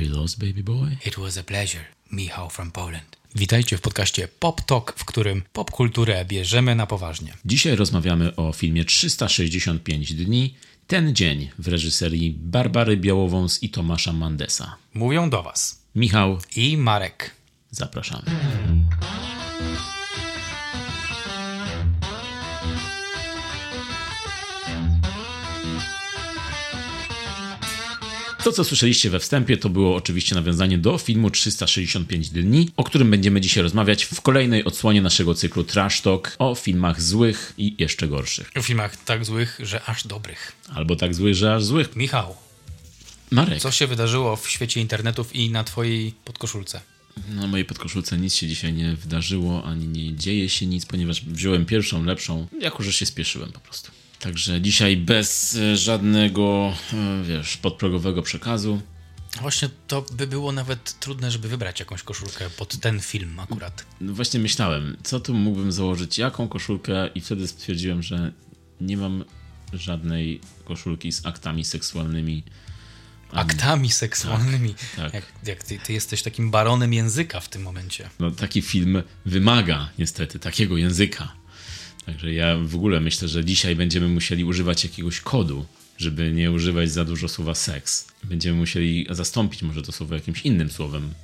You lost, baby boy? It was a pleasure. Michał from Poland. Witajcie w podcaście Pop Talk, w którym popkulturę bierzemy na poważnie. Dzisiaj rozmawiamy o filmie 365 dni. Ten dzień w reżyserii Barbary Białowąs i Tomasza Mandesa. Mówią do Was Michał, i Marek. zapraszamy. To, co słyszeliście we wstępie, to było oczywiście nawiązanie do filmu 365 dni, o którym będziemy dzisiaj rozmawiać w kolejnej odsłonie naszego cyklu Trash Talk o filmach złych i jeszcze gorszych. W filmach tak złych, że aż dobrych. Albo tak złych, że aż złych. Michał, Marek, co się wydarzyło w świecie internetów i na Twojej podkoszulce? na mojej podkoszulce nic się dzisiaj nie wydarzyło, ani nie dzieje się nic, ponieważ wziąłem pierwszą, lepszą, jako że się spieszyłem po prostu. Także dzisiaj bez e, żadnego, e, wiesz, podprogowego przekazu. Właśnie to by było nawet trudne, żeby wybrać jakąś koszulkę pod ten film akurat. No właśnie myślałem, co tu mógłbym założyć, jaką koszulkę i wtedy stwierdziłem, że nie mam żadnej koszulki z aktami seksualnymi. Aktami seksualnymi. tak. Jak, jak ty, ty jesteś takim baronem języka w tym momencie. No, taki film wymaga niestety takiego języka. Także ja w ogóle myślę, że dzisiaj będziemy musieli używać jakiegoś kodu, żeby nie używać za dużo słowa seks. Będziemy musieli zastąpić może to słowo jakimś innym słowem.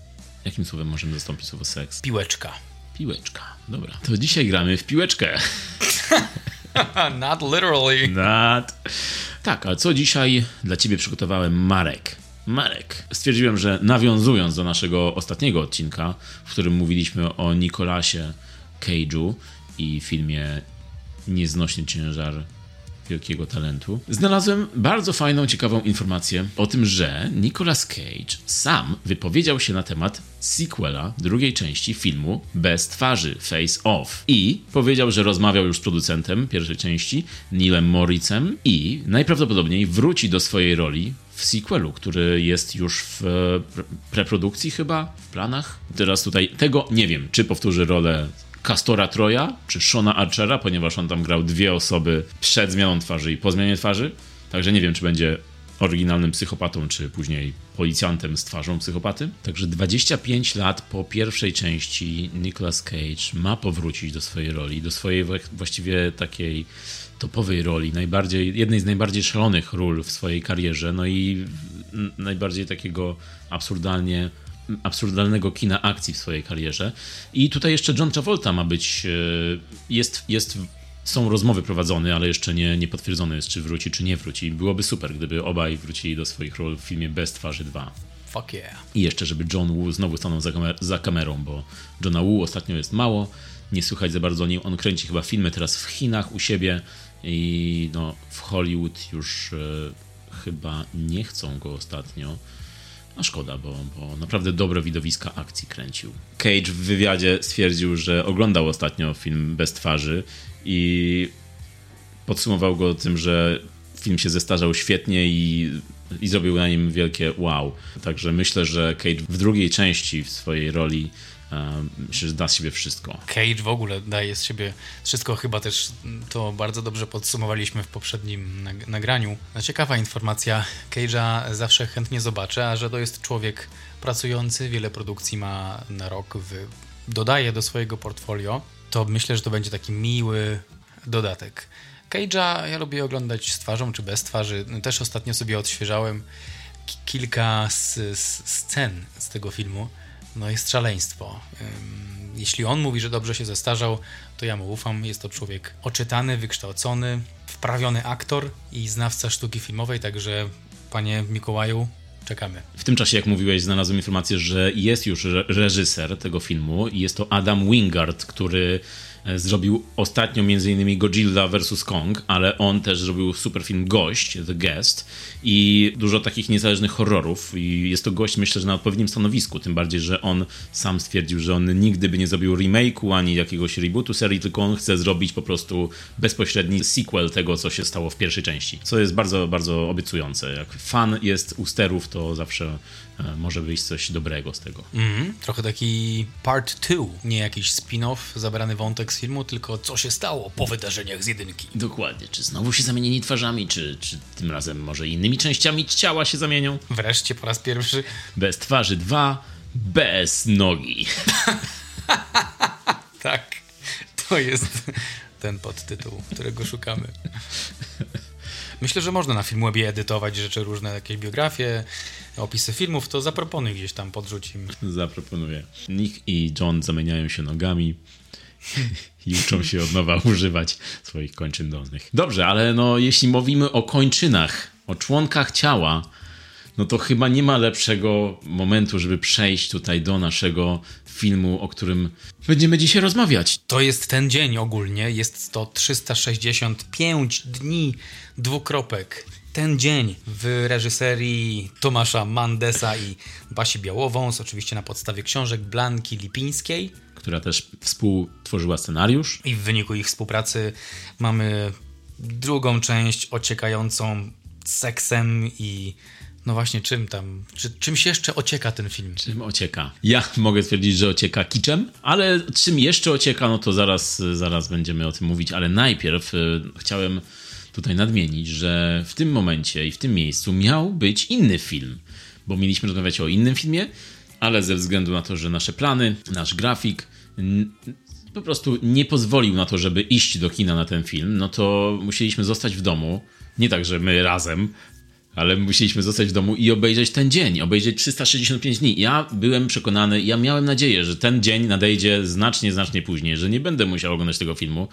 Jakim słowem możemy zastąpić słowo seks? Piłeczka. Piłeczka. Dobra. To dzisiaj gramy w piłeczkę. Not literally. Nad. Tak, a co dzisiaj dla ciebie przygotowałem Marek? Marek. Stwierdziłem, że nawiązując do naszego ostatniego odcinka, w którym mówiliśmy o Nikolasie Cage'u i filmie Nieznośny ciężar wielkiego talentu, znalazłem bardzo fajną, ciekawą informację o tym, że Nicolas Cage sam wypowiedział się na temat sequela drugiej części filmu Bez twarzy, Face Off i powiedział, że rozmawiał już z producentem pierwszej części, Neilem Moricem i najprawdopodobniej wróci do swojej roli w sequelu, który jest już w e, pre- preprodukcji chyba, w planach. Teraz tutaj tego nie wiem, czy powtórzy rolę Castora Troja czy Shona Archera, ponieważ on tam grał dwie osoby przed zmianą twarzy i po zmianie twarzy. Także nie wiem, czy będzie oryginalnym psychopatą, czy później policjantem z twarzą psychopaty. Także 25 lat po pierwszej części Nicolas Cage ma powrócić do swojej roli, do swojej właściwie takiej topowej roli, najbardziej, jednej z najbardziej szalonych ról w swojej karierze, no i najbardziej takiego absurdalnie absurdalnego kina akcji w swojej karierze. I tutaj jeszcze John Travolta ma być, e, jest, jest, są rozmowy prowadzone, ale jeszcze nie, nie potwierdzone jest, czy wróci, czy nie wróci. Byłoby super, gdyby obaj wrócili do swoich ról w filmie Bez twarzy 2. Fuck yeah. I jeszcze, żeby John Woo znowu stanął za, kamer- za kamerą, bo Johna Woo ostatnio jest mało, nie słychać za bardzo o nim. On kręci chyba filmy teraz w Chinach u siebie i no, w Hollywood już e, chyba nie chcą go ostatnio. A szkoda, bo, bo naprawdę dobre widowiska akcji kręcił. Cage w wywiadzie stwierdził, że oglądał ostatnio film Bez twarzy i podsumował go tym, że film się zestarzał świetnie i, i zrobił na nim wielkie wow. Także myślę, że Cage w drugiej części w swojej roli myślę, że da z siebie wszystko. Cage w ogóle daje z siebie wszystko, chyba też to bardzo dobrze podsumowaliśmy w poprzednim nag- nagraniu. No, Ciekawa informacja, Cage'a zawsze chętnie zobaczę, a że to jest człowiek pracujący, wiele produkcji ma na rok, w, dodaje do swojego portfolio, to myślę, że to będzie taki miły dodatek. Cage'a ja lubię oglądać z twarzą czy bez twarzy. No, Też ostatnio sobie odświeżałem ki- kilka z scen z tego filmu. No jest szaleństwo. Jeśli on mówi, że dobrze się zestarzał, to ja mu ufam. Jest to człowiek oczytany, wykształcony, wprawiony aktor i znawca sztuki filmowej, także panie Mikołaju, czekamy. W tym czasie, jak mówiłeś, znalazłem informację, że jest już re- reżyser tego filmu i jest to Adam Wingard, który zrobił ostatnio m.in. Godzilla vs. Kong, ale on też zrobił super film Gość, The Guest i dużo takich niezależnych horrorów i jest to gość, myślę, że na odpowiednim stanowisku, tym bardziej, że on sam stwierdził, że on nigdy by nie zrobił remake'u ani jakiegoś rebootu serii, tylko on chce zrobić po prostu bezpośredni sequel tego, co się stało w pierwszej części, co jest bardzo, bardzo obiecujące. Jak fan jest u sterów, to zawsze e, może wyjść coś dobrego z tego. Mm, trochę taki part 2, nie jakiś spin-off, zabrany wątek z filmu, tylko co się stało po wydarzeniach z jedynki. Dokładnie. Czy znowu się zamienili twarzami, czy, czy tym razem może innymi częściami ciała się zamienią? Wreszcie po raz pierwszy. Bez twarzy dwa, bez nogi. tak, to jest ten podtytuł, którego szukamy. Myślę, że można na Filmwebie edytować rzeczy różne, jakieś biografie, opisy filmów, to zaproponuj gdzieś tam, podrzucim. Zaproponuję. Nick i John zamieniają się nogami i uczą się od nowa używać swoich kończyn dolnych. Dobrze, ale no jeśli mówimy o kończynach, o członkach ciała, no to chyba nie ma lepszego momentu, żeby przejść tutaj do naszego filmu, o którym będziemy dzisiaj rozmawiać. To jest ten dzień ogólnie, jest to 365 dni, dwukropek. Ten dzień w reżyserii Tomasza Mandesa i Basi Białowąs, oczywiście na podstawie książek Blanki Lipińskiej. Która też współtworzyła scenariusz. I w wyniku ich współpracy mamy drugą część ociekającą seksem i no właśnie, czym tam, czy, czymś jeszcze ocieka ten film? Czym ocieka? Ja mogę stwierdzić, że ocieka kiczem, ale czym jeszcze ocieka, no to zaraz, zaraz będziemy o tym mówić, ale najpierw y, chciałem tutaj nadmienić, że w tym momencie i w tym miejscu miał być inny film, bo mieliśmy rozmawiać o innym filmie, ale ze względu na to, że nasze plany, nasz grafik po prostu nie pozwolił na to, żeby iść do kina na ten film, no to musieliśmy zostać w domu. Nie tak, że my razem, ale musieliśmy zostać w domu i obejrzeć ten dzień, obejrzeć 365 dni. Ja byłem przekonany, ja miałem nadzieję, że ten dzień nadejdzie znacznie, znacznie później, że nie będę musiał oglądać tego filmu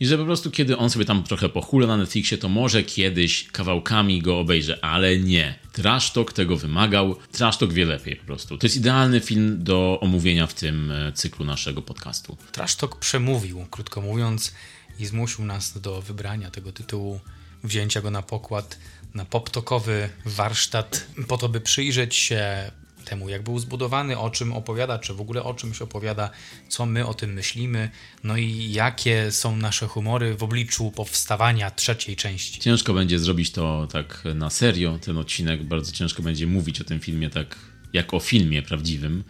i że po prostu kiedy on sobie tam trochę pochula na Netflixie, to może kiedyś kawałkami go obejrzę, ale nie. Trash Talk tego wymagał, Trash Talk wie lepiej po prostu. To jest idealny film do omówienia w tym e, cyklu naszego podcastu. Trash Talk przemówił, krótko mówiąc, i zmusił nas do wybrania tego tytułu, wzięcia go na pokład na poptokowy warsztat po to, by przyjrzeć się temu, jak był zbudowany, o czym opowiada, czy w ogóle o czymś opowiada, co my o tym myślimy, no i jakie są nasze humory w obliczu powstawania trzeciej części. Ciężko będzie zrobić to tak na serio, ten odcinek, bardzo ciężko będzie mówić o tym filmie tak jak o filmie prawdziwym,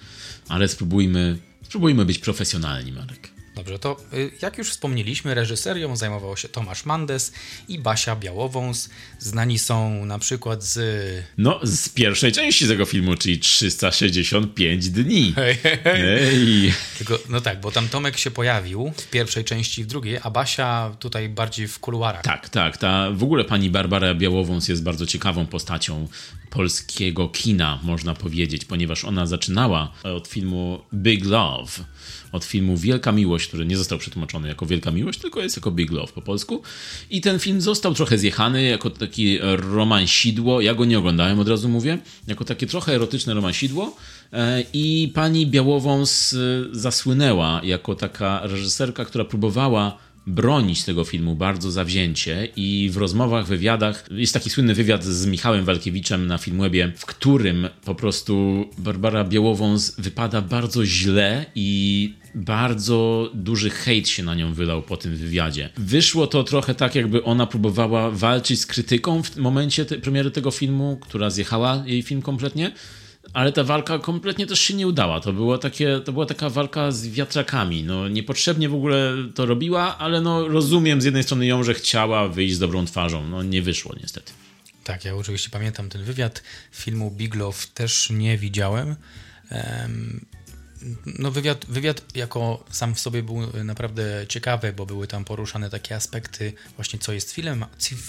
ale spróbujmy, spróbujmy być profesjonalni, Marek. Dobrze, to y, jak już wspomnieliśmy, reżyserią zajmował się Tomasz Mandes i Basia Białowąs. Znani są na przykład z... No, z pierwszej części tego filmu, czyli 365 dni. Hej, hej, hej. Tylko, no tak, bo tam Tomek się pojawił w pierwszej części i w drugiej, a Basia tutaj bardziej w kuluarach. Tak, tak. Ta, w ogóle pani Barbara Białowąs jest bardzo ciekawą postacią polskiego kina, można powiedzieć, ponieważ ona zaczynała od filmu Big Love od filmu Wielka Miłość, który nie został przetłumaczony jako Wielka Miłość, tylko jest jako Big Love po polsku. I ten film został trochę zjechany jako taki romansidło. Ja go nie oglądałem, od razu mówię. Jako takie trochę erotyczne romansidło. E, I pani Białowąs zasłynęła jako taka reżyserka, która próbowała bronić tego filmu bardzo zawzięcie i w rozmowach, wywiadach, jest taki słynny wywiad z Michałem Walkiewiczem na Filmwebie, w którym po prostu Barbara Białowąs wypada bardzo źle i bardzo duży hejt się na nią wylał po tym wywiadzie. Wyszło to trochę tak, jakby ona próbowała walczyć z krytyką w momencie te, premiery tego filmu, która zjechała jej film kompletnie ale ta walka kompletnie też się nie udała. To, takie, to była taka walka z wiatrakami. No, niepotrzebnie w ogóle to robiła, ale no, rozumiem z jednej strony ją, że chciała wyjść z dobrą twarzą. No nie wyszło niestety. Tak, ja oczywiście pamiętam ten wywiad. Filmu Big Love też nie widziałem. No wywiad, wywiad jako sam w sobie był naprawdę ciekawy, bo były tam poruszane takie aspekty właśnie co jest filmem,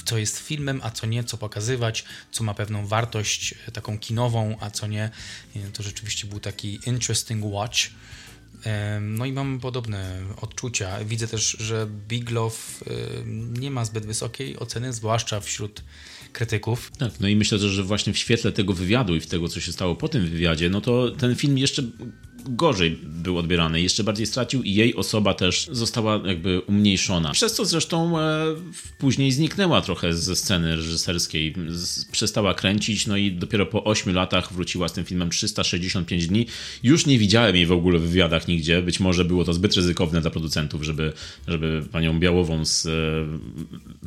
co jest filmem, a co nie, co pokazywać, co ma pewną wartość taką kinową, a co nie. To rzeczywiście był taki interesting watch. No i mam podobne odczucia. Widzę też, że Big Love nie ma zbyt wysokiej oceny, zwłaszcza wśród krytyków. Tak, no i myślę też, że właśnie w świetle tego wywiadu i w tego, co się stało po tym wywiadzie, no to ten film jeszcze gorzej był odbierany, jeszcze bardziej stracił i jej osoba też została jakby umniejszona. Przez co zresztą e, później zniknęła trochę ze sceny reżyserskiej, z, przestała kręcić, no i dopiero po 8 latach wróciła z tym filmem 365 dni. Już nie widziałem jej w ogóle w wywiadach nigdzie, być może było to zbyt ryzykowne dla producentów, żeby, żeby panią Białową z, e,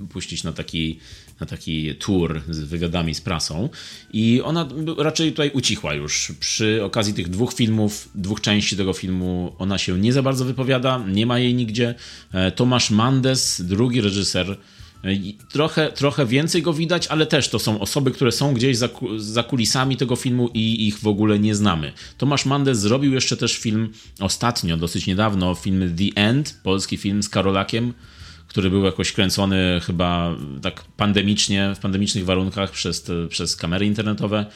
puścić na taki na taki tour z wywiadami z prasą i ona raczej tutaj ucichła już. Przy okazji tych dwóch filmów, dwóch części tego filmu, ona się nie za bardzo wypowiada, nie ma jej nigdzie. E, Tomasz Mandes, drugi reżyser, e, Trochę, trochę więcej go widać, ale też to są osoby, które są gdzieś za, za kulisami tego filmu i ich w ogóle nie znamy. Tomasz Mandes zrobił jeszcze też film ostatnio, dosyć niedawno, film The End, polski film z Karolakiem który był jakoś kręcony chyba tak pandemicznie, w pandemicznych warunkach przez, przez kamery internetowe.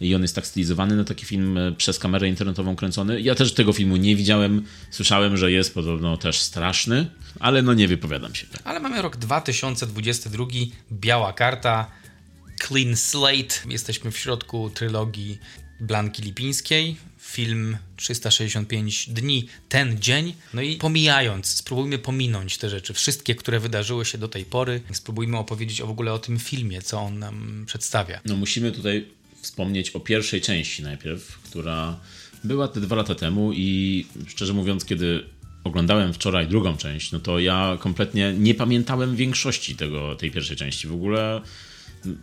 I on jest tak stylizowany na taki film e, przez kamerę internetową kręcony. Ja też tego filmu nie widziałem, słyszałem, że jest podobno też straszny, ale no nie wypowiadam się. Ale mamy rok 2022, biała karta, clean slate, jesteśmy w środku trylogii Blanki Lipińskiej, film 365 dni, ten dzień. No i pomijając, spróbujmy pominąć te rzeczy, wszystkie, które wydarzyły się do tej pory. Spróbujmy opowiedzieć w ogóle o tym filmie, co on nam przedstawia. No musimy tutaj wspomnieć o pierwszej części najpierw, która była te dwa lata temu i szczerze mówiąc, kiedy oglądałem wczoraj drugą część, no to ja kompletnie nie pamiętałem większości tego, tej pierwszej części. W ogóle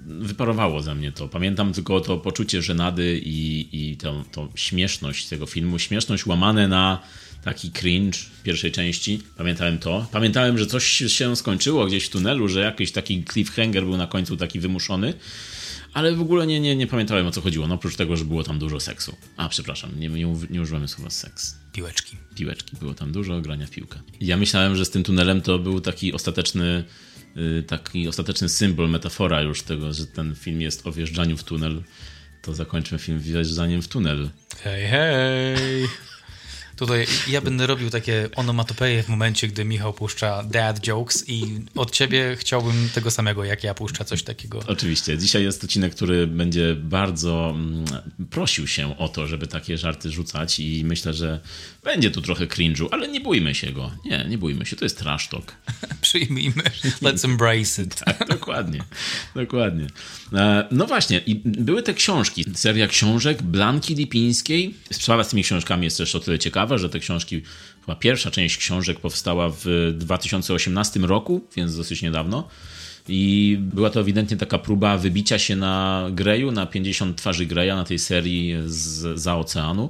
wyparowało ze mnie to. Pamiętam tylko to poczucie żenady i, i tą, tą śmieszność tego filmu. Śmieszność łamane na taki cringe pierwszej części. Pamiętałem to. Pamiętałem, że coś się skończyło gdzieś w tunelu, że jakiś taki cliffhanger był na końcu taki wymuszony. Ale w ogóle nie, nie, nie pamiętałem o co chodziło. No oprócz tego, że było tam dużo seksu. A, przepraszam, nie, nie, nie używamy słowa seks. Piłeczki. Piłeczki. Było tam dużo grania w piłkę. Ja myślałem, że z tym tunelem to był taki ostateczny taki ostateczny symbol, metafora już tego, że ten film jest o wjeżdżaniu w tunel, to zakończmy film wjeżdżaniem w tunel. Hej, hej! Tutaj ja będę robił takie onomatopeje w momencie, gdy Michał puszcza dad jokes i od ciebie chciałbym tego samego, jak ja puszcza coś takiego. Oczywiście. Dzisiaj jest odcinek, który będzie bardzo mm, prosił się o to, żeby takie żarty rzucać i myślę, że będzie tu trochę cringe'u, ale nie bójmy się go. Nie, nie bójmy się. To jest trash talk. Przyjmijmy. Let's embrace it. tak, dokładnie. Dokładnie. E, no właśnie. I były te książki. Seria książek Blanki Lipińskiej. Sprawa z tymi książkami jest też o tyle ciekawa, ciekawe, że te książki, chyba pierwsza część książek powstała w 2018 roku, więc dosyć niedawno. I była to ewidentnie taka próba wybicia się na Greju, na 50 twarzy Greja, na tej serii z, za oceanu,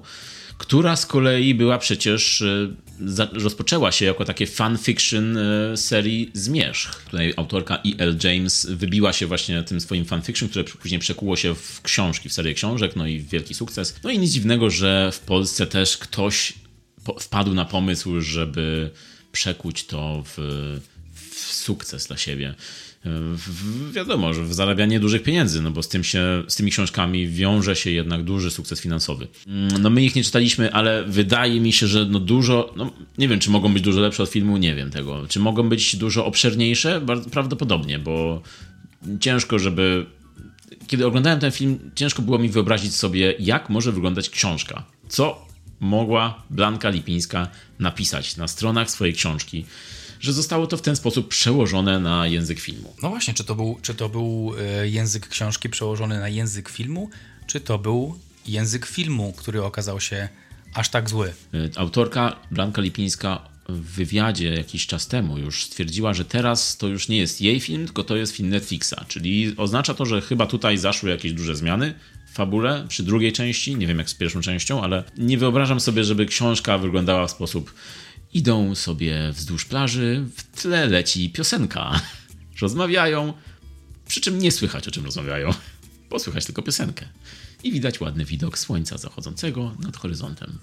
która z kolei była przecież, e, za, rozpoczęła się jako takie fanfiction e, serii Zmierzch. Tutaj autorka E.L. James wybiła się właśnie tym swoim fanfiction, które później przekuło się w książki, w serię książek, no i wielki sukces. No i nic dziwnego, że w Polsce też ktoś wpadł na pomysł, żeby przekuć to w, w sukces dla siebie. W, wiadomo, że w zarabianie dużych pieniędzy, no bo z, tym się, z tymi książkami wiąże się jednak duży sukces finansowy. No my ich nie czytaliśmy, ale wydaje mi się, że no dużo, no nie wiem, czy mogą być dużo lepsze od filmu, nie wiem tego. Czy mogą być dużo obszerniejsze? Bardzo prawdopodobnie, bo ciężko, żeby... Kiedy oglądałem ten film, ciężko było mi wyobrazić sobie, jak może wyglądać książka. Co mogła Blanka Lipińska napisać na stronach swojej książki, że zostało to w ten sposób przełożone na język filmu. No właśnie, czy to był, czy to był e, język książki przełożony na język filmu, czy to był język filmu, który okazał się aż tak zły? E, autorka Blanka Lipińska w wywiadzie jakiś czas temu już stwierdziła, że teraz to już nie jest jej film, tylko to jest film Netflixa, czyli oznacza to, że chyba tutaj zaszły jakieś duże zmiany fabule przy drugiej części. Nie wiem jak z pierwszą częścią, ale nie wyobrażam sobie, żeby książka wyglądała w sposób. Idą sobie wzdłuż plaży, w tle leci piosenka. Rozmawiają, przy czym nie słychać o czym rozmawiają, bo słychać tylko piosenkę. I widać ładny widok słońca zachodzącego nad horyzontem.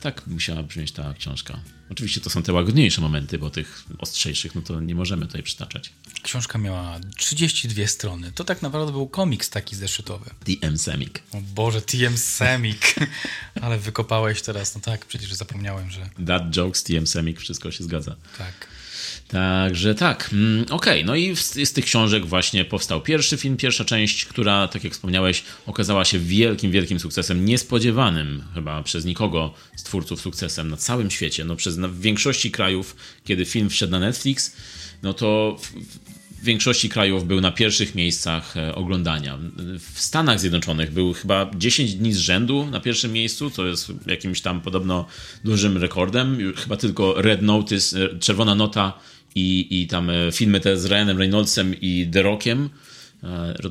Tak musiała brzmieć ta książka. Oczywiście to są te łagodniejsze momenty, bo tych ostrzejszych no to nie możemy tutaj przytaczać. Książka miała 32 strony. To tak naprawdę był komiks taki zeszytowy. TM Semik. O Boże, TM Semik. Ale wykopałeś teraz. No tak, przecież zapomniałem, że... That jokes, TM Semik, wszystko się zgadza. Tak. Także tak, mm, okej, okay. no i z, z, tych książek właśnie powstał pierwszy film, pierwsza część, która, tak jak wspomniałeś, okazała się wielkim, wielkim sukcesem, niespodziewanym chyba przez nikogo z twórców sukcesem na całym świecie. No przez na, w większości krajów, kiedy film wszedł na Netflix, no to w, w większości krajów był na pierwszych miejscach e, oglądania. W Stanach Zjednoczonych był chyba 10 dni z rzędu na pierwszym miejscu, co jest jakimś tam podobno dużym rekordem. Chyba tylko Red Notice, e, Czerwona Nota i, i tam e, filmy te z Ryanem Reynoldsem i The Rockiem,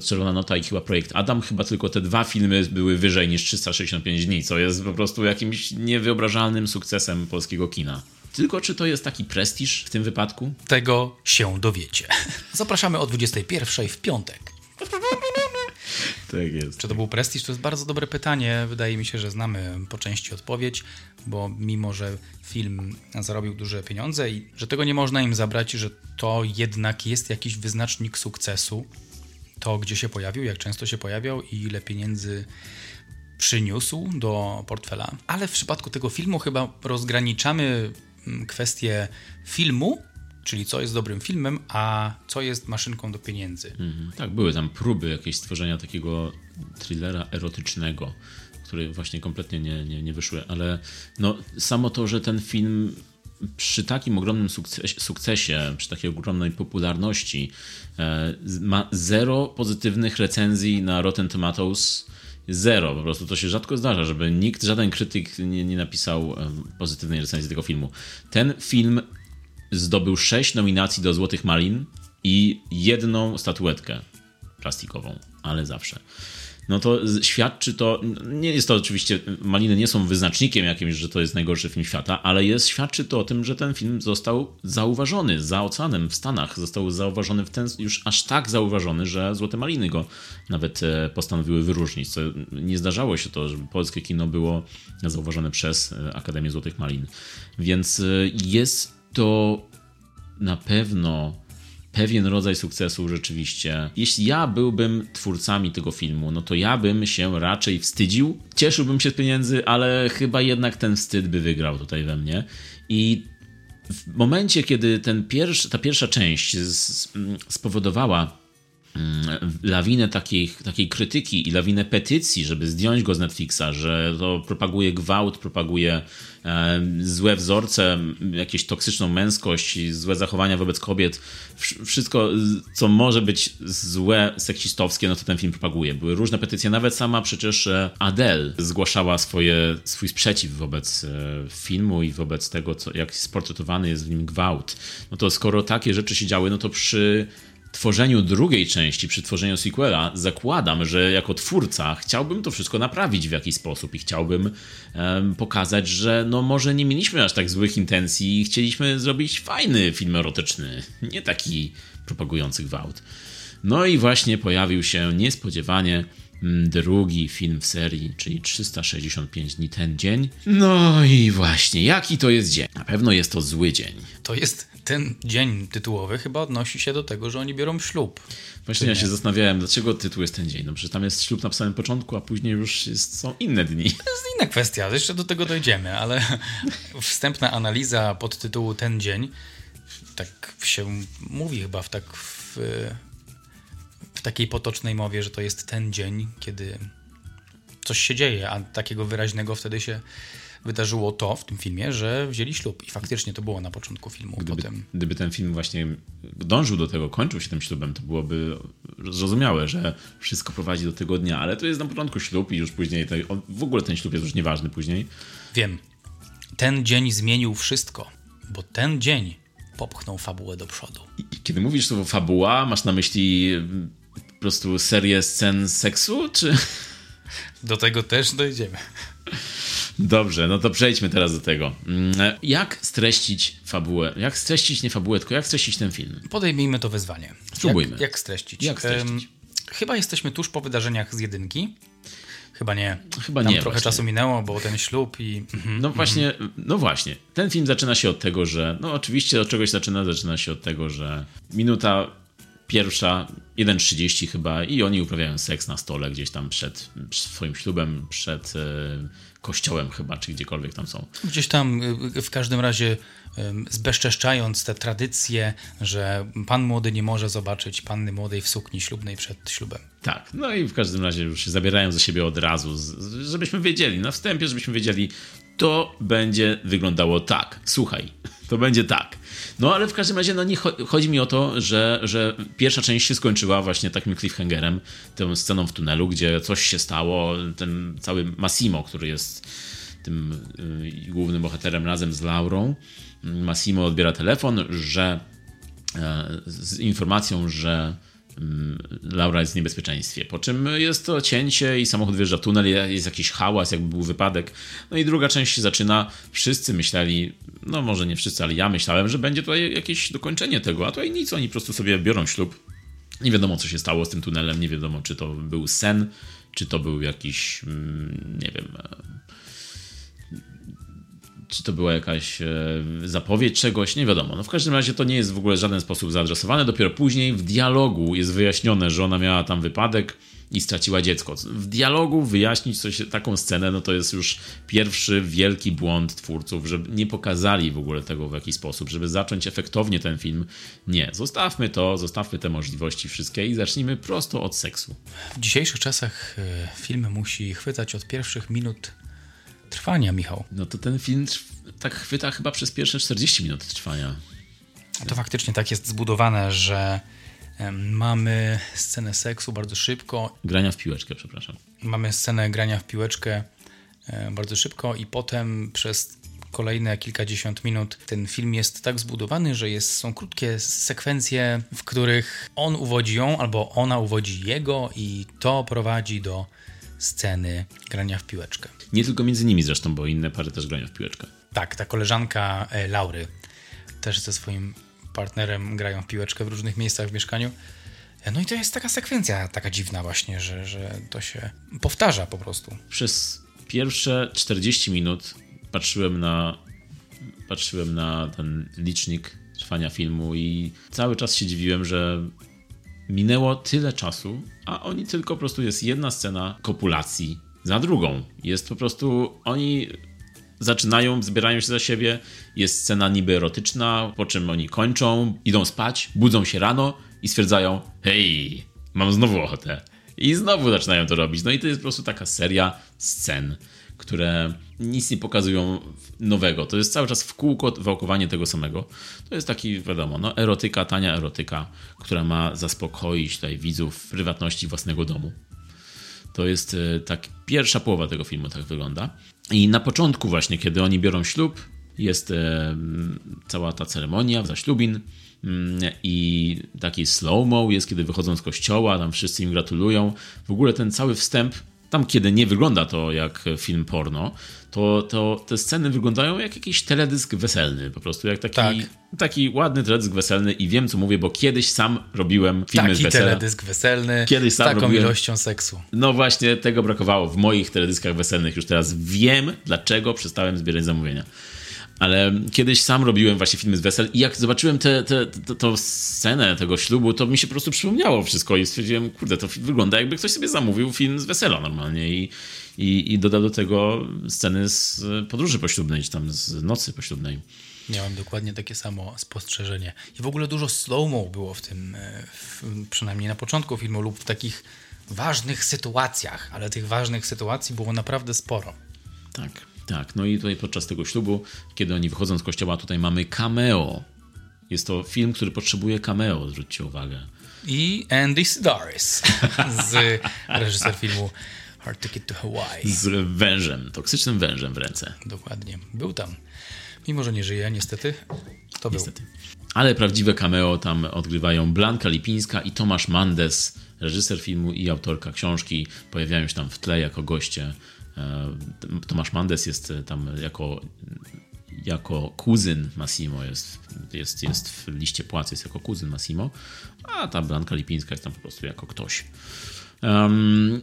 Czerwona Nota i chyba Projekt Adam, chyba tylko te dwa filmy były wyżej niż 365 dni, co jest po prostu jakimś niewyobrażalnym sukcesem polskiego kina. Tylko czy to jest taki prestiż w tym wypadku? Tego się dowiecie. Zapraszamy o 21 w piątek. Tak jest. Czy to był prestiż? To jest bardzo dobre pytanie. Wydaje mi się, że znamy po części odpowiedź, bo mimo, że film zarobił duże pieniądze i że tego nie można im zabrać, że to jednak jest jakiś wyznacznik sukcesu, to gdzie się pojawił, jak często się pojawiał i ile pieniędzy przyniósł do portfela. Ale w przypadku tego filmu chyba rozgraniczamy Mm, kwestię filmu, czyli co jest dobrym filmem, a co jest maszynką do pieniędzy. Mhm. Tak, były tam próby jakieś stworzenia takiego thrillera erotycznego, które właśnie kompletnie nie, nie, nie wyszły, ale no, samo to, że ten film przy takim ogromnym sukcesie, sukcesie przy takiej ogromnej popularności e, ma zero pozytywnych recenzji na Rotten Tomatoes Zero, po prostu to się rzadko zdarza, żeby nikt, żaden krytyk nie, nie napisał pozytywnej recenzji tego filmu. Ten film zdobył sześć nominacji do Złotych Malin i jedną statuetkę plastikową, ale zawsze no to świadczy to, nie jest to oczywiście, Maliny nie są wyznacznikiem jakimś, że to jest najgorszy film świata, ale jest, świadczy to o tym, że ten film został zauważony za oceanem w Stanach, został zauważony w ten, już aż tak zauważony, że Złote Maliny go nawet e, postanowiły wyróżnić, co nie zdarzało się to, żeby polskie kino było zauważone przez e, Akademię Złotych Malin. Więc e, jest to na pewno pewien rodzaj sukcesu rzeczywiście. Jeśli ja byłbym twórcami tego filmu, no to ja bym się raczej wstydził. Cieszyłbym się z pieniędzy, ale chyba jednak ten wstyd by wygrał tutaj we mnie. I w momencie, kiedy ten pierwszy, ta pierwsza część spowodowała Mm, lawinę takiej, takiej krytyki i lawinę petycji, żeby zdjąć go z Netflixa, że to propaguje gwałt, propaguje e, złe wzorce, jakieś toksyczną męskość, złe zachowania wobec kobiet. Wszystko, co może być złe, seksistowskie, no to ten film propaguje. Były różne petycje, nawet sama przecież e, Adele zgłaszała swoje, swój sprzeciw wobec e, filmu i wobec tego, co, jak sportretowany jest w nim gwałt. No to skoro takie rzeczy się działy, no to przy tworzeniu drugiej części, przy tworzeniu sequela, zakładam, że jako twórca chciałbym to wszystko naprawić w jakiś sposób i chciałbym um, pokazać, że no może nie mieliśmy aż tak złych intencji i chcieliśmy zrobić fajny film erotyczny, nie taki propagujący gwałt. No i właśnie pojawił się niespodziewanie mm, drugi film w serii, czyli 365 dni ten dzień. No i właśnie, jaki to jest dzień? Na pewno jest to zły dzień. To jest ten dzień tytułowy chyba odnosi się do tego, że oni biorą ślub. Właśnie ja się zastanawiałem, dlaczego tytuł jest ten dzień. No przecież tam jest ślub na samym początku, a później już jest, są inne dni. To jest inna kwestia, jeszcze do tego dojdziemy, ale wstępna analiza pod tytułu Ten dzień, tak się mówi chyba w tak w, w takiej potocznej mowie, że to jest ten dzień, kiedy coś się dzieje, a takiego wyraźnego wtedy się wydarzyło to w tym filmie, że wzięli ślub. I faktycznie to było na początku filmu. Gdyby, Potem... gdyby ten film właśnie dążył do tego, kończył się tym ślubem, to byłoby zrozumiałe, że wszystko prowadzi do tego dnia, ale to jest na początku ślub i już później, w ogóle ten ślub jest już nieważny później. Wiem. Ten dzień zmienił wszystko, bo ten dzień popchnął fabułę do przodu. I, kiedy mówisz słowo fabuła, masz na myśli po prostu serię scen seksu, czy... Do tego też dojdziemy. Dobrze, no to przejdźmy teraz do tego. Mm, jak streścić fabułę? Jak streścić nie fabułę, tylko jak streścić ten film? Podejmijmy to wyzwanie. Spróbujmy. Jak, jak streścić? Jak streścić? chyba jesteśmy tuż po wydarzeniach z jedynki. Chyba nie. Chyba Tam nie. trochę właśnie. czasu minęło, bo ten ślub i. Mhm, no właśnie, no właśnie. Ten film zaczyna się od tego, że. No oczywiście od czegoś zaczyna, zaczyna się od tego, że minuta pierwsza, 1.30 chyba, i oni uprawiają seks na stole gdzieś tam przed, swoim ślubem, przed e, kościołem chyba, czy gdziekolwiek tam są. Gdzieś tam y, w każdym razie zbezczeszczając te tradycje, że pan młody nie może zobaczyć panny młodej w sukni ślubnej przed ślubem. Tak, no i w każdym razie już się zabierają ze siebie od razu, żebyśmy wiedzieli, na wstępie, żebyśmy wiedzieli, to będzie wyglądało tak. Słuchaj, to będzie tak. No ale w każdym razie no, nie chodzi mi o to, że, że pierwsza część się skończyła właśnie takim cliffhangerem, tą sceną w tunelu, gdzie coś się stało, ten cały Massimo, który jest tym y, głównym bohaterem razem z Laurą. Massimo odbiera telefon, że y, z informacją, że Laura jest w niebezpieczeństwie. Po czym jest to cięcie i samochód wjeżdża w tunel, jest jakiś hałas, jakby był wypadek. No i druga część się zaczyna. Wszyscy myśleli, no może nie wszyscy, ale ja myślałem, że będzie tutaj jakieś dokończenie tego, a tutaj nic, oni po prostu sobie biorą ślub. Nie wiadomo, co się stało z tym tunelem, nie wiadomo, czy to był sen, czy to był jakiś, mm, nie wiem, czy to była jakaś e, zapowiedź czegoś, nie wiadomo. No w każdym razie to nie jest w ogóle w żaden sposób zaadresowane. Dopiero później w dialogu jest wyjaśnione, że ona miała tam wypadek i straciła dziecko. W dialogu wyjaśnić coś, taką scenę, no to jest już pierwszy wielki błąd twórców, że nie pokazali w ogóle tego w jakiś sposób, żeby zacząć efektownie ten film. Nie, zostawmy to, zostawmy te możliwości wszystkie i zacznijmy prosto od seksu. W dzisiejszych czasach e, film musi chwytać od pierwszych minut trwania, Michał. No to ten film tak chwyta chyba przez pierwsze 40 minut trwania. To faktycznie tak jest zbudowane, że mamy scenę seksu bardzo szybko. Grania w piłeczkę, przepraszam. Mamy scenę grania w piłeczkę bardzo szybko i potem przez kolejne kilkadziesiąt minut ten film jest tak zbudowany, że jest, są krótkie sekwencje, w których on uwodzi ją albo ona uwodzi jego i to prowadzi do sceny grania w piłeczkę. Nie tylko między nimi zresztą, bo inne pary też grają w piłeczkę. Tak, ta koleżanka e, Laury też ze swoim partnerem grają w piłeczkę w różnych miejscach w mieszkaniu. E, no i to jest taka sekwencja taka dziwna właśnie, że, że to się powtarza po prostu. Przez pierwsze 40 minut patrzyłem na patrzyłem na ten licznik trwania filmu i cały czas się dziwiłem, że minęło tyle czasu, a oni tylko po prostu jest jedna scena kopulacji za drugą. Jest po prostu, oni zaczynają, zbierają się za siebie, jest scena niby erotyczna, po czym oni kończą, idą spać, budzą się rano i stwierdzają, hej, mam znowu ochotę. I znowu zaczynają to robić. No i to jest po prostu taka seria scen, które nic nie pokazują nowego. To jest cały czas w kółko wałkowanie tego samego. To jest taki, wiadomo, no, erotyka, tania erotyka, która ma zaspokoić tutaj widzów w prywatności własnego domu. To jest e, tak, pierwsza połowa tego filmu tak wygląda. I na początku właśnie, kiedy oni biorą ślub, jest e, cała ta ceremonia zaślubin mm, i taki slow-mo jest, kiedy wychodzą z kościoła, tam wszyscy im gratulują. W ogóle ten cały wstęp, tam kiedy nie wygląda to jak film porno, to, to te sceny wyglądają jak jakiś teledysk weselny, po prostu jak taki, tak. taki ładny teledysk weselny i wiem co mówię, bo kiedyś sam robiłem filmy taki wesela. teledysk weselny kiedyś sam z taką robiłem... ilością seksu. No właśnie, tego brakowało w moich teledyskach weselnych. Już teraz wiem, dlaczego przestałem zbierać zamówienia ale kiedyś sam robiłem właśnie filmy z wesel i jak zobaczyłem tę te, te, te, scenę tego ślubu, to mi się po prostu przypomniało wszystko i stwierdziłem, kurde, to wygląda jakby ktoś sobie zamówił film z wesela normalnie i, i, i dodał do tego sceny z podróży poślubnej, czy tam z nocy poślubnej. Miałem dokładnie takie samo spostrzeżenie. I w ogóle dużo slow-mo było w tym, e, w, przynajmniej na początku filmu lub w takich ważnych sytuacjach, ale tych ważnych sytuacji było naprawdę sporo. Tak. Tak, no i tutaj podczas tego ślubu, kiedy oni wychodzą z kościoła, tutaj mamy cameo. Jest to film, który potrzebuje cameo, zwróćcie uwagę. I Andy Sidaris z reżyser filmu Hard Ticket to Hawaii. Z wężem, toksycznym wężem w ręce. Dokładnie. Był tam. Mimo, że nie żyje, niestety, to niestety. był. Ale prawdziwe cameo tam odgrywają Blanka Lipińska i Tomasz Mandes, reżyser filmu i autorka książki. Pojawiają się tam w tle jako goście E, Tomasz Mandes jest e, tam jako, jako kuzyn Massimo, jest, jest, jest w liście płac, jest jako kuzyn Massimo, a ta Blanka Lipińska jest tam po prostu jako ktoś.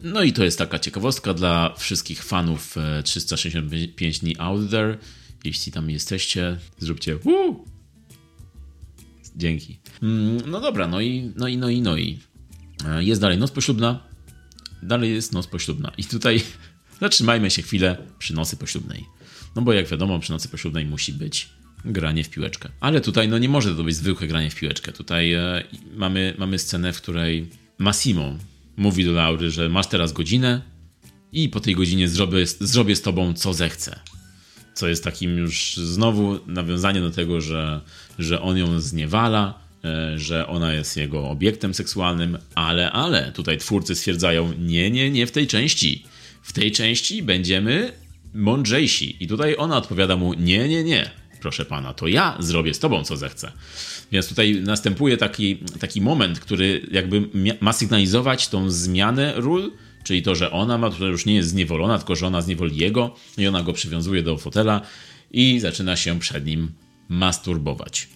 No i to jest taka ciekawostka dla wszystkich fanów 365 e, dni out there. Jeśli tam jesteście, zróbcie woo! Dzięki. Mm, no dobra, no i, no i, no i, no i. Jest dalej noc poślubna. Dalej jest noc poślubna. I tutaj Zatrzymajmy się chwilę przy nocy poślubnej. No bo jak wiadomo, przy nocy poślubnej musi być granie w piłeczkę. Ale tutaj no nie może to być zwykłe granie w piłeczkę. Tutaj e, mamy, mamy scenę, w której Massimo mówi do Laury, że masz teraz godzinę i po tej godzinie zrobię, zrobię z tobą co zechcę. Co jest takim już znowu nawiązaniem do tego, że, że on ją zniewala, e, że ona jest jego obiektem seksualnym, ale, ale tutaj twórcy stwierdzają, nie, nie, nie w tej części. W tej części będziemy mądrzejsi. I tutaj ona odpowiada mu, nie, nie, nie proszę pana, to ja zrobię z tobą, co zechcę. Więc tutaj następuje taki, taki moment, który jakby ma sygnalizować tą zmianę ról, czyli to, że ona ma, już nie jest zniewolona, tylko że ona zniewoli jego i ona go przywiązuje do fotela i zaczyna się przed nim masturbować.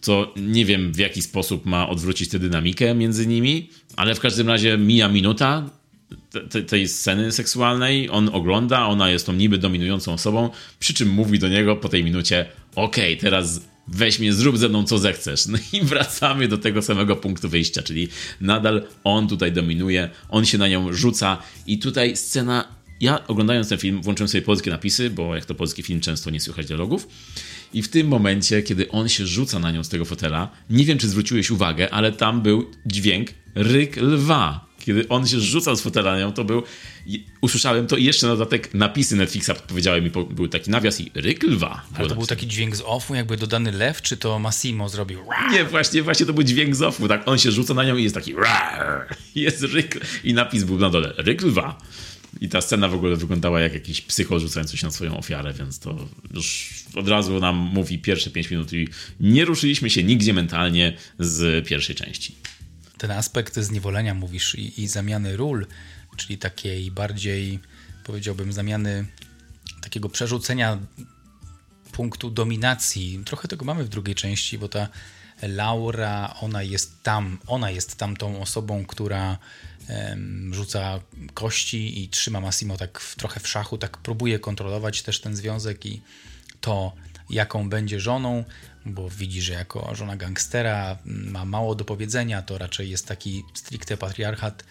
Co nie wiem w jaki sposób ma odwrócić tę dynamikę między nimi, ale w każdym razie mija minuta, te, tej sceny seksualnej, on ogląda, ona jest tą niby dominującą osobą, przy czym mówi do niego po tej minucie: Okej, okay, teraz weź mnie, zrób ze mną co zechcesz. No i wracamy do tego samego punktu wyjścia, czyli nadal on tutaj dominuje, on się na nią rzuca i tutaj scena. Ja oglądając ten film włączyłem sobie polskie napisy, bo jak to polski film często nie słychać dialogów. I w tym momencie, kiedy on się rzuca na nią z tego fotela, nie wiem czy zwróciłeś uwagę, ale tam był dźwięk ryk lwa kiedy on się rzucał z fotela to był... Usłyszałem to i jeszcze na dodatek napisy Netflixa powiedziały mi, był taki nawias i ryk lwa. Ale to napisane. był taki dźwięk z offu, jakby dodany lew, czy to Massimo zrobił? Nie, właśnie, właśnie to był dźwięk z offu, tak? On się rzuca na nią i jest taki jest ryk i napis był na dole, ryk lwa. I ta scena w ogóle wyglądała jak jakiś psycho rzucający się na swoją ofiarę, więc to już od razu nam mówi pierwsze 5 minut i nie ruszyliśmy się nigdzie mentalnie z pierwszej części ten aspekt zniewolenia mówisz i, i zamiany ról, czyli takiej bardziej, powiedziałbym, zamiany takiego przerzucenia punktu dominacji. Trochę tego mamy w drugiej części, bo ta Laura, ona jest tam, ona jest tam tą osobą, która um, rzuca kości i trzyma Massimo tak w, trochę w szachu, tak próbuje kontrolować też ten związek i to, jaką będzie żoną bo widzi, że jako żona gangstera ma mało do powiedzenia, to raczej jest taki stricte patriarchat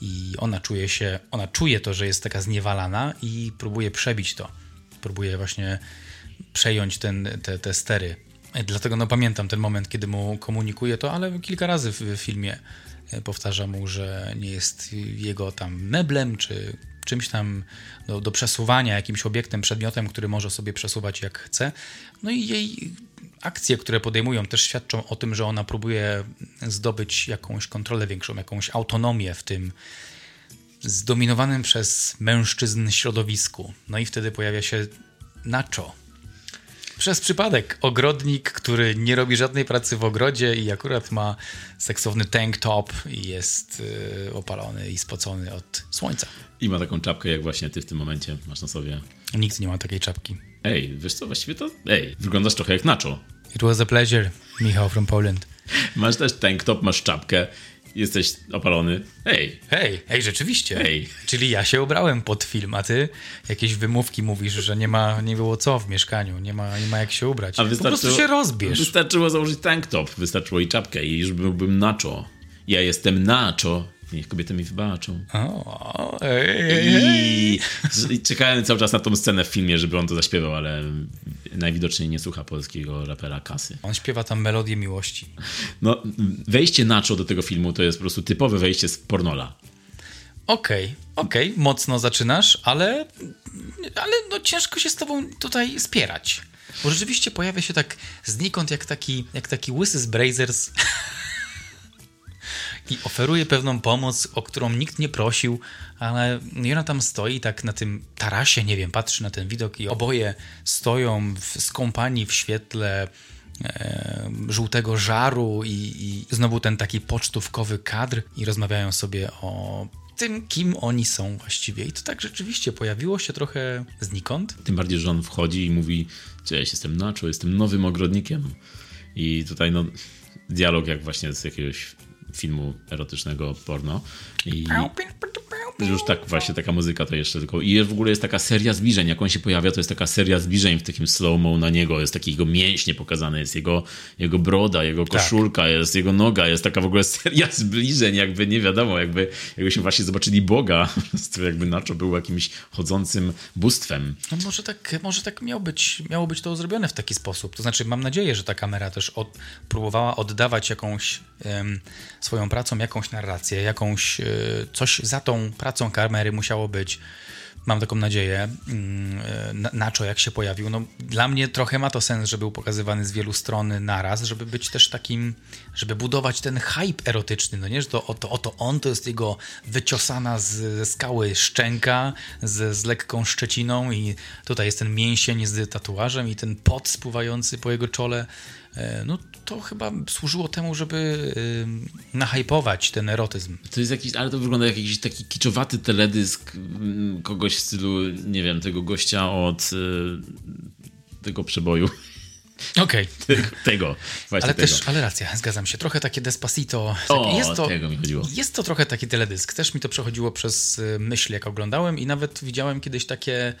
i ona czuje się, ona czuje to, że jest taka zniewalana i próbuje przebić to. Próbuje właśnie przejąć ten, te, te stery. Dlatego no, pamiętam ten moment, kiedy mu komunikuje to, ale kilka razy w, w filmie powtarza mu, że nie jest jego tam meblem, czy czymś tam do, do, przesuwania, jakimś obiektem, przedmiotem, który może sobie przesuwać jak chce. No i jej akcje, które podejmują, też świadczą o tym, że ona próbuje zdobyć jakąś kontrolę większą, jakąś autonomię w tym zdominowanym przez mężczyzn środowisku. No i wtedy pojawia się Nacho. Przez przypadek ogrodnik, który nie robi żadnej pracy w ogrodzie i akurat ma seksowny tank top i jest yy, opalony i spocony od słońca. I ma taką czapkę, jak właśnie ty w tym momencie masz na sobie. Nikt nie ma takiej czapki. Ej, wiesz co, właściwie to... Ej, wyglądasz trochę jak Nacho. It was a pleasure, Michał from Poland. Masz też tank top, masz czapkę, jesteś opalony. Hej. Hej, hej, rzeczywiście. Hej. Czyli ja się ubrałem pod film, a ty jakieś wymówki mówisz, że nie ma, nie było co w mieszkaniu, nie ma, nie ma jak się ubrać. A po prostu się rozbierz. Wystarczyło założyć tank top, wystarczyło i czapkę i już byłbym nacho. Ja jestem nacho Niech kobiety mi wybaczą. O, ej, ej. I, czekałem cały czas na tą scenę w filmie, żeby on to zaśpiewał, ale najwidoczniej nie słucha polskiego rapera Kasy. On śpiewa tam melodię miłości. No, wejście Nacho do tego filmu to jest po prostu typowe wejście z pornola. Okej, okay, okej, okay, mocno zaczynasz, ale, ale no ciężko się z tobą tutaj spierać. Bo rzeczywiście pojawia się tak znikąd jak taki, jak taki łysy z Brazers i oferuje pewną pomoc, o którą nikt nie prosił, ale ona tam stoi tak na tym tarasie, nie wiem, patrzy na ten widok i oboje stoją w, skąpani w świetle e, żółtego żaru i, i znowu ten taki pocztówkowy kadr i rozmawiają sobie o tym, kim oni są właściwie. I to tak rzeczywiście pojawiło się trochę znikąd. Tym bardziej, że on wchodzi i mówi, cześć, jestem Nacho, jestem nowym ogrodnikiem. I tutaj no, dialog jak właśnie z jakiegoś filmu erotycznego porno. I, już tak właśnie taka muzyka to jeszcze tylko. I w ogóle jest taka seria zbliżeń. Jak on się pojawia, to jest taka seria zbliżeń w takim slow-mo na niego. Jest taki jego mięśnie pokazane, jest jego, jego broda, jego tak. koszulka, tak. jest jego noga. Jest taka w ogóle seria zbliżeń, jakby nie wiadomo, jakby, jakbyśmy właśnie zobaczyli Boga. jakby Nacho był jakimś chodzącym bóstwem. No może tak, może tak miało, być, miało być to zrobione w taki sposób. To znaczy mam nadzieję, że ta kamera też od, próbowała oddawać jakąś um, swoją pracą, jakąś narrację, jakąś, y, coś za tą pracą kamery musiało być. Mam taką nadzieję. Mm, Nacho jak się pojawił, no dla mnie trochę ma to sens, że był pokazywany z wielu stron naraz, żeby być też takim, żeby budować ten hype erotyczny, no nie, że to oto, oto on, to jest jego wyciosana z, ze skały szczęka, z, z lekką szczeciną i tutaj jest ten mięsień z tatuażem i ten pot spływający po jego czole no to chyba służyło temu, żeby nahypować ten erotyzm. To jest jakiś, ale to wygląda jak jakiś taki kiczowaty teledysk mm, kogoś w stylu, nie wiem, tego gościa od y, tego przeboju. Okej. Okay. Tego, właśnie ale tego. Też, ale racja, zgadzam się. Trochę takie Despacito. O, jest to, tego mi chodziło. Jest to trochę taki teledysk. Też mi to przechodziło przez y, myśl, jak oglądałem i nawet widziałem kiedyś takie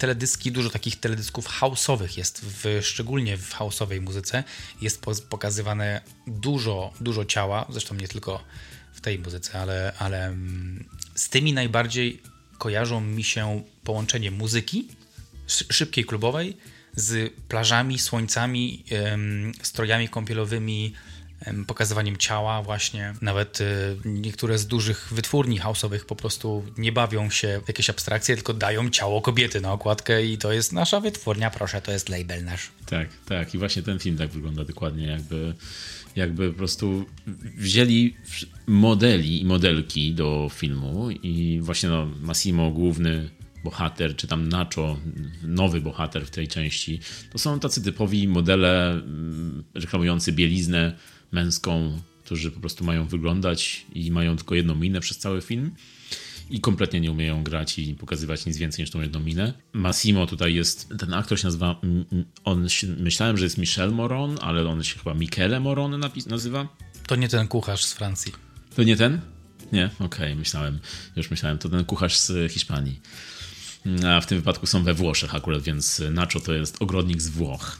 teledyski, dużo takich teledysków houseowych jest, w, szczególnie w houseowej muzyce. Jest pokazywane dużo, dużo ciała, zresztą nie tylko w tej muzyce, ale, ale mm, z tymi najbardziej kojarzą mi się połączenie muzyki szybkiej klubowej z plażami, słońcami, strojami kąpielowymi, pokazywaniem ciała właśnie. Nawet y, niektóre z dużych wytwórni house'owych po prostu nie bawią się w jakieś abstrakcje, tylko dają ciało kobiety na okładkę i to jest nasza wytwórnia, proszę, to jest label nasz. Tak, tak. I właśnie ten film tak wygląda dokładnie, jakby jakby po prostu wzięli modeli i modelki do filmu i właśnie no, Massimo, główny bohater, czy tam Nacho, nowy bohater w tej części, to są tacy typowi modele mm, reklamujący bieliznę męską, którzy po prostu mają wyglądać i mają tylko jedną minę przez cały film i kompletnie nie umieją grać i pokazywać nic więcej niż tą jedną minę. Massimo tutaj jest, ten aktor się nazywa, on myślałem, że jest Michel Moron, ale on się chyba Michele Moron nazywa. To nie ten kucharz z Francji. To nie ten? Nie? Okej, okay, myślałem. Już myślałem, to ten kucharz z Hiszpanii. A w tym wypadku są we Włoszech akurat, więc Nacho to jest ogrodnik z Włoch.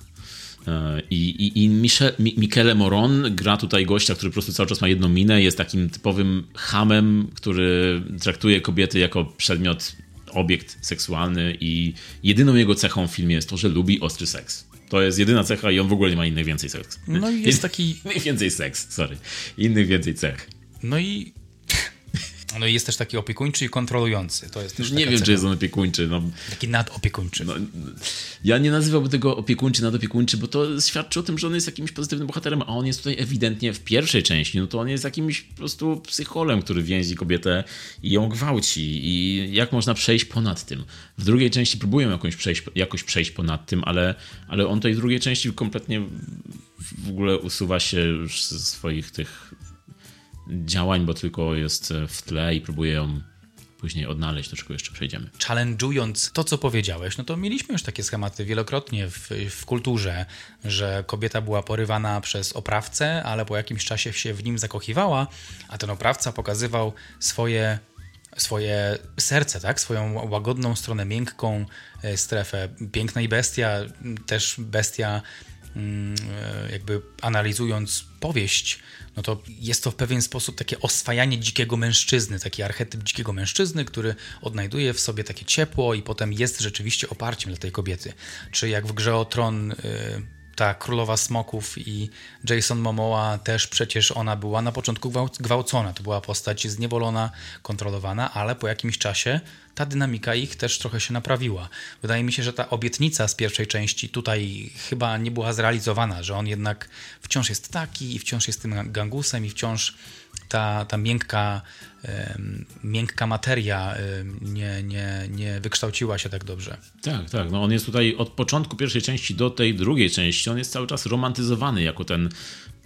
I, i, i Michel, Michele Moron gra tutaj gościa, który po prostu cały czas ma jedną minę, jest takim typowym hamem, który traktuje kobiety jako przedmiot, obiekt seksualny i jedyną jego cechą w filmie jest to, że lubi ostry seks. To jest jedyna cecha i on w ogóle nie ma innych więcej seks. No i jest taki... Innych więcej seks, sorry. Innych więcej cech. No i no i jest też taki opiekuńczy i kontrolujący. To jest też nie wiem, cecha. czy jest on opiekuńczy. No, taki nadopiekuńczy. No, ja nie nazywałbym tego opiekuńczy, nadopiekuńczy, bo to świadczy o tym, że on jest jakimś pozytywnym bohaterem, a on jest tutaj ewidentnie w pierwszej części, no to on jest jakimś po prostu psycholem, który więzi kobietę i ją gwałci. I jak można przejść ponad tym? W drugiej części próbują jakoś przejść, jakoś przejść ponad tym, ale, ale on tej drugiej części kompletnie w ogóle usuwa się już ze swoich tych działań, bo tylko jest w tle i próbuje ją później odnaleźć, do czego jeszcze przejdziemy. Challenge'ując to, co powiedziałeś, no to mieliśmy już takie schematy wielokrotnie w, w kulturze, że kobieta była porywana przez oprawcę, ale po jakimś czasie się w nim zakochiwała, a ten oprawca pokazywał swoje swoje serce, tak? swoją łagodną stronę, miękką e, strefę. Piękna i bestia, też bestia, mm, e, jakby analizując powieść, no to jest to w pewien sposób takie oswajanie dzikiego mężczyzny, taki archetyp dzikiego mężczyzny, który odnajduje w sobie takie ciepło i potem jest rzeczywiście oparciem dla tej kobiety. Czy jak w grze o tron. Yy, ta królowa smoków i Jason Momoa też przecież ona była na początku gwałcona. To była postać zniewolona, kontrolowana, ale po jakimś czasie ta dynamika ich też trochę się naprawiła. Wydaje mi się, że ta obietnica z pierwszej części tutaj chyba nie była zrealizowana, że on jednak wciąż jest taki i wciąż jest tym gangusem i wciąż ta, ta miękka, miękka materia nie, nie, nie wykształciła się tak dobrze. Tak, tak. No on jest tutaj od początku pierwszej części do tej drugiej części, on jest cały czas romantyzowany jako ten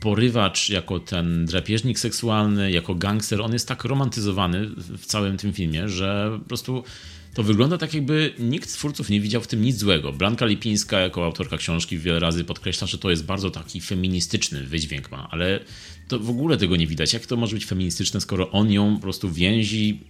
porywacz, jako ten drapieżnik seksualny, jako gangster. On jest tak romantyzowany w całym tym filmie, że po prostu to wygląda tak, jakby nikt z twórców nie widział w tym nic złego. Blanka Lipińska, jako autorka książki, wiele razy podkreśla, że to jest bardzo taki feministyczny wydźwięk ma, ale to w ogóle tego nie widać. Jak to może być feministyczne, skoro on ją po prostu więzi,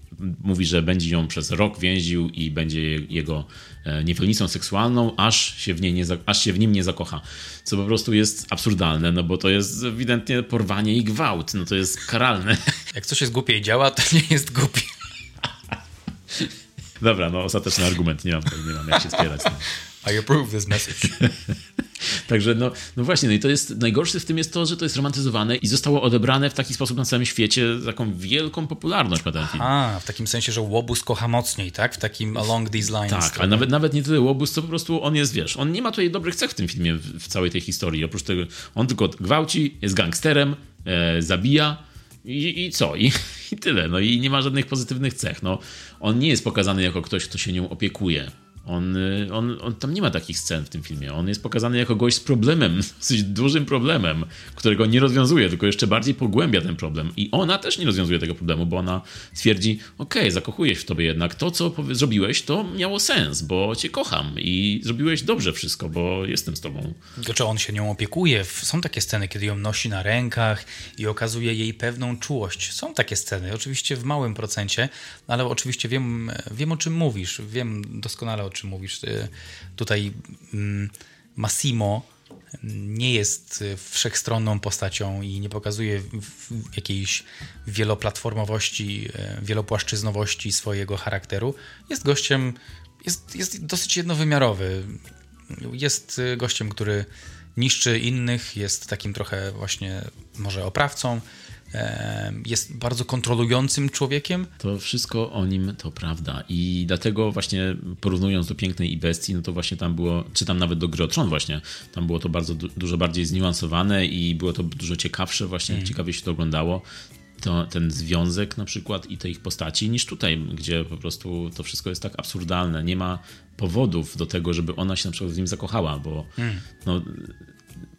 mówi, że będzie ją przez rok więził i będzie jego e, niewolnicą seksualną, aż się, w niej nie, aż się w nim nie zakocha. Co po prostu jest absurdalne, no bo to jest ewidentnie porwanie i gwałt. No to jest karalne. Jak coś jest głupie i działa, to nie jest głupie. Dobra, no ostateczny argument, nie mam, nie mam jak się spierać. No. I approve this message. Także no, no właśnie, no i to jest najgorsze w tym jest to, że to jest romantyzowane i zostało odebrane w taki sposób na całym świecie, taką wielką popularność ma ten film. A, w takim sensie, że Łobuz kocha mocniej, tak? W takim along these lines. Tak, a nawet, nawet nie tyle Łobuz, to po prostu on jest, wiesz, on nie ma tutaj dobrych cech w tym filmie, w, w całej tej historii. Oprócz tego, on tylko gwałci, jest gangsterem, e, zabija, i, I, co? I, I, tyle. No i nie ma żadnych pozytywnych cech. No, on nie jest pokazany jako ktoś, kto się nią opiekuje. On, y, on, on tam nie ma takich scen w tym filmie. On jest pokazany jako gość z problemem, dosyć dużym problemem, którego nie rozwiązuje, tylko jeszcze bardziej pogłębia ten problem. I ona też nie rozwiązuje tego problemu, bo ona twierdzi: Okej, okay, zakochuję się w tobie jednak. To, co zrobiłeś, to miało sens, bo cię kocham i zrobiłeś dobrze wszystko, bo jestem z tobą. Czy on się nią opiekuje? Są takie sceny, kiedy ją nosi na rękach i okazuje jej pewną czułość. Są takie sceny, oczywiście w małym procencie, ale oczywiście wiem, wiem o czym mówisz. Wiem doskonale o czym mówisz. Y, tutaj mm, Massimo nie jest y, wszechstronną postacią i nie pokazuje jakiejś wieloplatformowości, y, wielopłaszczyznowości swojego charakteru. Jest gościem, jest, jest dosyć jednowymiarowy. Jest gościem, który niszczy innych, jest takim trochę właśnie może oprawcą, jest bardzo kontrolującym człowiekiem. To wszystko o nim to prawda i dlatego właśnie porównując do Pięknej i Bestii, no to właśnie tam było, czy tam nawet do Gry właśnie, tam było to bardzo dużo bardziej zniuansowane i było to dużo ciekawsze właśnie, mm. ciekawie się to oglądało. To, ten związek na przykład i te ich postaci, niż tutaj, gdzie po prostu to wszystko jest tak absurdalne. Nie ma powodów do tego, żeby ona się na przykład w nim zakochała, bo mm. no,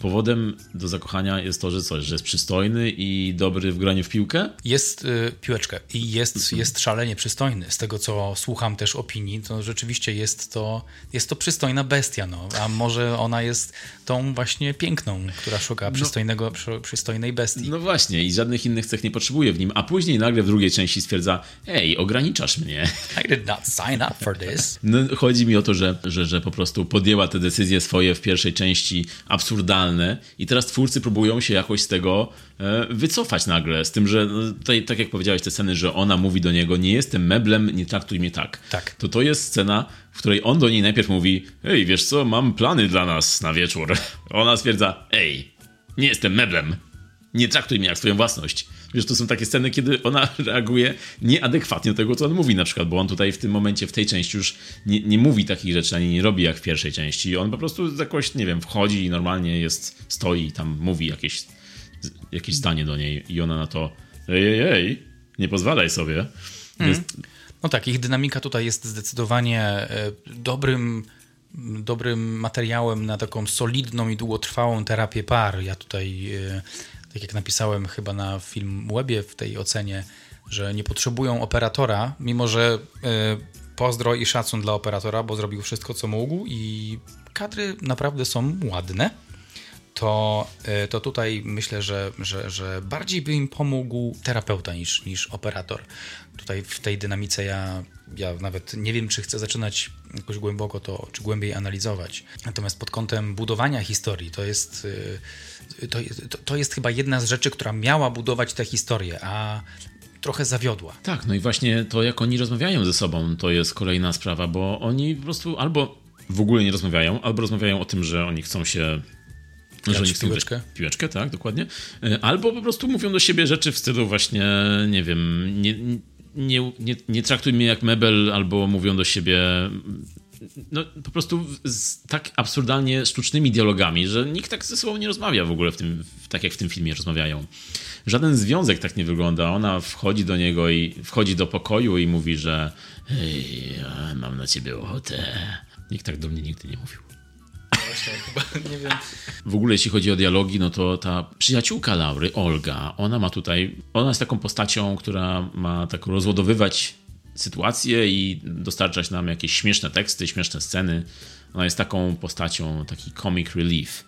powodem do zakochania jest to, że coś, że jest przystojny i dobry w graniu w piłkę? Jest y, piłeczkę i jest, mhm. jest szalenie przystojny. Z tego, co słucham też opinii, to rzeczywiście jest to, jest to przystojna bestia. No. A może ona jest tą właśnie piękną, która szuka no. przystojnego, no, przystojnej bestii. No właśnie i żadnych innych cech nie potrzebuje w nim, a później nagle w drugiej części stwierdza, ej, ograniczasz mnie. I did not sign up for this. No, chodzi mi o to, że, że, że po prostu podjęła te decyzje swoje w pierwszej części absurdalne i teraz twórcy próbują się jakoś z tego e, wycofać nagle, z tym, że no, tutaj, tak jak powiedziałeś, te sceny, że ona mówi do niego, nie jestem meblem, nie traktuj mnie tak. Tak. To to jest scena, w której on do niej najpierw mówi, ej, wiesz co, mam plany dla nas na wieczór. Ona stwierdza, ej, nie jestem meblem, nie traktuj mnie jak swoją własność. Wiesz, to są takie sceny, kiedy ona reaguje nieadekwatnie do tego, co on mówi na przykład, bo on tutaj w tym momencie, w tej części już nie, nie mówi takich rzeczy, ani nie robi jak w pierwszej części. On po prostu jakoś, nie wiem, wchodzi i normalnie jest, stoi i tam mówi jakieś, jakieś zdanie do niej i ona na to ej, ej, ej, nie pozwalaj sobie. Mm. No tak, ich dynamika tutaj jest zdecydowanie e, dobrym dobrym materiałem na taką solidną i długotrwałą terapię par. Ja tutaj e, tak jak napisałem chyba na film webie w tej ocenie, że nie potrzebują operatora, mimo że y, pozdro i szacun dla operatora, bo zrobił wszystko, co mógł i kadry naprawdę są ładne. To, y, to tutaj myślę, że, że, że bardziej by im pomógł terapeuta niż, niż operator. Tutaj w tej dynamice ja, ja nawet nie wiem, czy chcę zaczynać jakoś głęboko to, czy głębiej analizować. Natomiast pod kątem budowania historii to jest. To, to, to jest chyba jedna z rzeczy, która miała budować tę historię, a trochę zawiodła. Tak, no i właśnie to, jak oni rozmawiają ze sobą, to jest kolejna sprawa, bo oni po prostu albo w ogóle nie rozmawiają, albo rozmawiają o tym, że oni chcą się że chcą piłeczkę. piłeczkę, tak, dokładnie. E, albo po prostu mówią do siebie rzeczy w stylu właśnie, nie wiem, nie, nie, nie, nie traktuj mnie jak mebel, albo mówią do siebie no, po prostu z tak absurdalnie sztucznymi dialogami, że nikt tak ze sobą nie rozmawia w ogóle w tym, tak jak w tym filmie rozmawiają. Żaden związek tak nie wygląda. Ona wchodzi do niego i wchodzi do pokoju i mówi, że hej, mam na ciebie ochotę. Nikt tak do mnie nigdy nie mówił. Właśnie, chyba nie wiem. W ogóle jeśli chodzi o dialogi, no to ta przyjaciółka Laury, Olga, ona ma tutaj, ona jest taką postacią, która ma tak rozładowywać sytuacje i dostarczać nam jakieś śmieszne teksty, śmieszne sceny. Ona jest taką postacią, taki comic relief.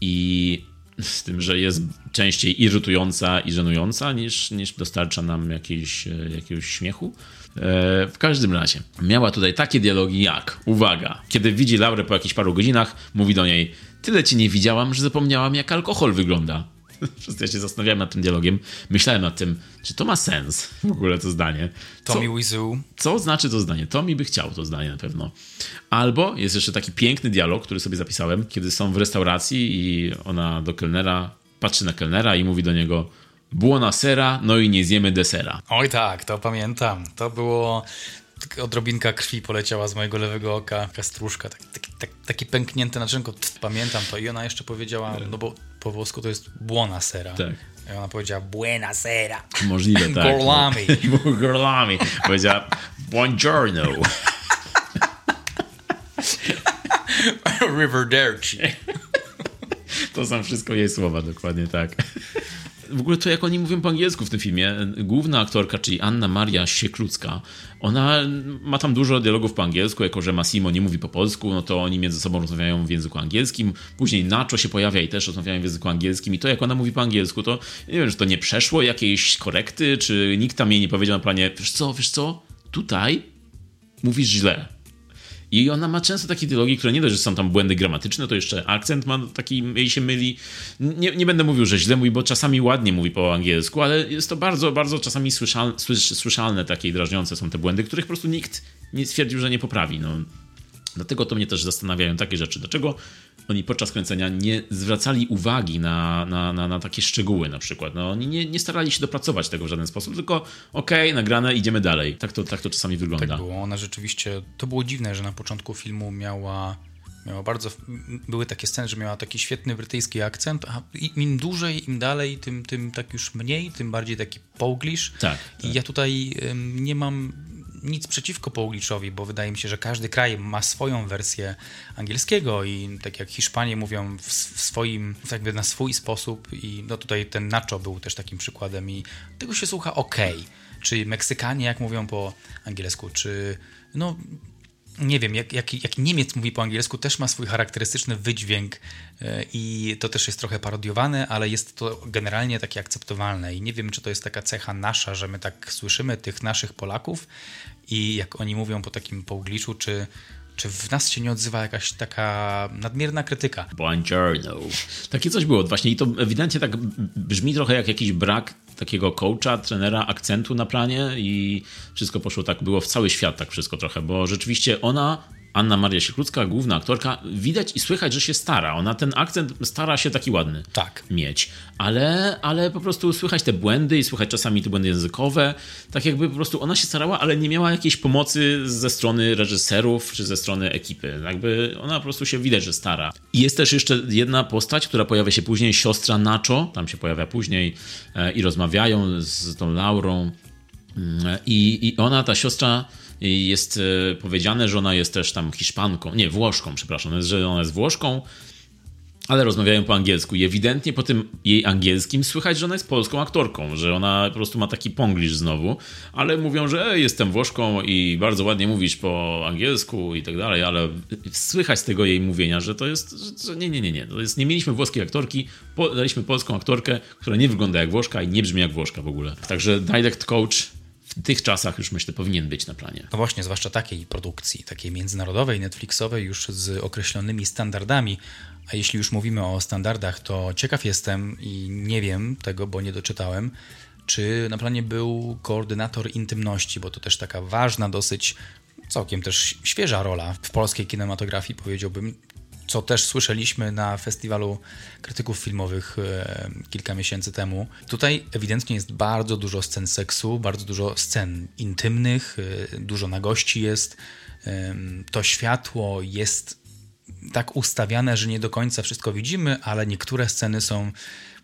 I z tym, że jest częściej irytująca i żenująca niż, niż dostarcza nam jakiejś, jakiegoś śmiechu. E, w każdym razie, miała tutaj takie dialogi jak, uwaga, kiedy widzi Laurę po jakichś paru godzinach, mówi do niej, tyle ci nie widziałam, że zapomniałam jak alkohol wygląda. Wszyscy ja się zastanawiałem nad tym dialogiem. Myślałem nad tym, czy to ma sens w ogóle to zdanie. Co, Tommy Wiseau. Co znaczy to zdanie? Tommy by chciał to zdanie na pewno. Albo jest jeszcze taki piękny dialog, który sobie zapisałem, kiedy są w restauracji i ona do kelnera, patrzy na kelnera i mówi do niego buona sera, no i nie zjemy desera. Oj tak, to pamiętam. To było odrobinka krwi poleciała z mojego lewego oka, kastruszka, taki, taki, taki, taki pęknięte naczynko, pamiętam to. I ona jeszcze powiedziała, no bo po włosku to jest buona sera. Tak. I ona powiedziała buena sera. Możliwe, tak. Gorlami. Gorlami. Powiedziała buongiorno. Riverderci. To są wszystko jej słowa, dokładnie tak w ogóle to, jak oni mówią po angielsku w tym filmie, główna aktorka, czyli Anna Maria Sieklucka, ona ma tam dużo dialogów po angielsku, jako że Massimo nie mówi po polsku, no to oni między sobą rozmawiają w języku angielskim. Później Nacho się pojawia i też rozmawiają w języku angielskim. I to, jak ona mówi po angielsku, to nie wiem, czy to nie przeszło jakiejś korekty, czy nikt tam jej nie powiedział na planie, wiesz co, wiesz co, tutaj mówisz źle i ona ma często takie dialogi, które nie dość, że są tam błędy gramatyczne, to jeszcze akcent ma taki, jej się myli. Nie, nie będę mówił, że źle mówi, bo czasami ładnie mówi po angielsku, ale jest to bardzo, bardzo czasami słyszalne, takie drażniące są te błędy, których po prostu nikt nie stwierdził, że nie poprawi. No, Dlatego to mnie też zastanawiają takie rzeczy. Dlaczego oni podczas kręcenia nie zwracali uwagi na, na, na, na takie szczegóły na przykład. No, oni nie, nie starali się dopracować tego w żaden sposób, tylko okej, okay, nagrane, idziemy dalej. Tak to, tak to czasami wygląda. Tak było. Ona rzeczywiście, to było dziwne, że na początku filmu miała miała bardzo, były takie sceny, że miała taki świetny brytyjski akcent, a im dłużej, im dalej, tym, tym tak już mniej, tym bardziej taki poglish. Tak. I tak. ja tutaj nie mam nic przeciwko Połgliczowi, bo wydaje mi się, że każdy kraj ma swoją wersję angielskiego i tak jak Hiszpanie mówią w, w swoim, jakby na swój sposób i no tutaj ten Nacho był też takim przykładem i tego się słucha ok. Czy Meksykanie jak mówią po angielsku, czy no nie wiem, jak, jak, jak Niemiec mówi po angielsku, też ma swój charakterystyczny wydźwięk e, i to też jest trochę parodiowane, ale jest to generalnie takie akceptowalne. I nie wiem, czy to jest taka cecha nasza, że my tak słyszymy tych naszych Polaków i jak oni mówią po takim połgliczu, czy, czy w nas się nie odzywa jakaś taka nadmierna krytyka? Buongiorno. Takie coś było właśnie i to ewidentnie tak brzmi trochę jak jakiś brak takiego coacha, trenera, akcentu na planie i wszystko poszło tak, było w cały świat tak wszystko trochę, bo rzeczywiście ona Anna Maria Sieklucka, główna aktorka, widać i słychać, że się stara. Ona ten akcent stara się taki ładny tak. mieć, ale, ale po prostu słychać te błędy i słychać czasami te błędy językowe. Tak jakby po prostu ona się starała, ale nie miała jakiejś pomocy ze strony reżyserów czy ze strony ekipy. Jakby ona po prostu się widać, że stara. I jest też jeszcze jedna postać, która pojawia się później, siostra Nacho, tam się pojawia później e, i rozmawiają z tą Laurą. Mm, I, I ona, ta siostra, jest e, powiedziane, że ona jest też tam Hiszpanką, nie, Włoszką, przepraszam, że ona jest Włoszką, ale rozmawiają po angielsku. I ewidentnie po tym jej angielskim słychać, że ona jest polską aktorką, że ona po prostu ma taki ponglisz znowu, ale mówią, że e, jestem Włoszką i bardzo ładnie mówisz po angielsku i tak dalej, ale słychać z tego jej mówienia, że to jest, że nie, nie, nie, nie, to jest, nie mieliśmy włoskiej aktorki, po, daliśmy polską aktorkę, która nie wygląda jak Włoszka i nie brzmi jak Włoszka w ogóle. Także direct coach w tych czasach już myślę powinien być na planie. No właśnie, zwłaszcza takiej produkcji, takiej międzynarodowej, Netflixowej, już z określonymi standardami. A jeśli już mówimy o standardach, to ciekaw jestem i nie wiem tego, bo nie doczytałem, czy na planie był koordynator intymności, bo to też taka ważna, dosyć całkiem też świeża rola w polskiej kinematografii, powiedziałbym co też słyszeliśmy na festiwalu krytyków filmowych e, kilka miesięcy temu. Tutaj ewidentnie jest bardzo dużo scen seksu, bardzo dużo scen intymnych, e, dużo nagości jest. To światło jest tak ustawiane, że nie do końca wszystko widzimy, ale niektóre sceny są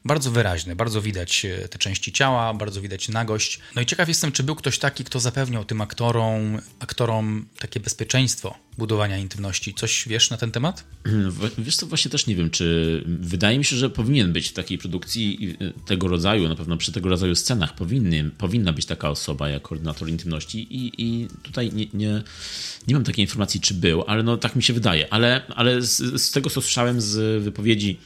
bardzo wyraźny, bardzo widać e, te części ciała, bardzo widać nagość. No i ciekaw jestem, czy był ktoś taki, kto zapewniał tym aktorom, aktorom takie bezpieczeństwo budowania intymności. Coś wiesz na ten temat? Wiesz co, właśnie też nie wiem, czy wydaje mi się, że powinien być w takiej produkcji e, tego rodzaju, na pewno przy tego rodzaju scenach powinna być taka osoba jak koordynator intymności i, i tutaj nie, nie, nie mam takiej informacji, czy był, ale no tak mi się wydaje. Ale, ale z, z tego, co słyszałem z wypowiedzi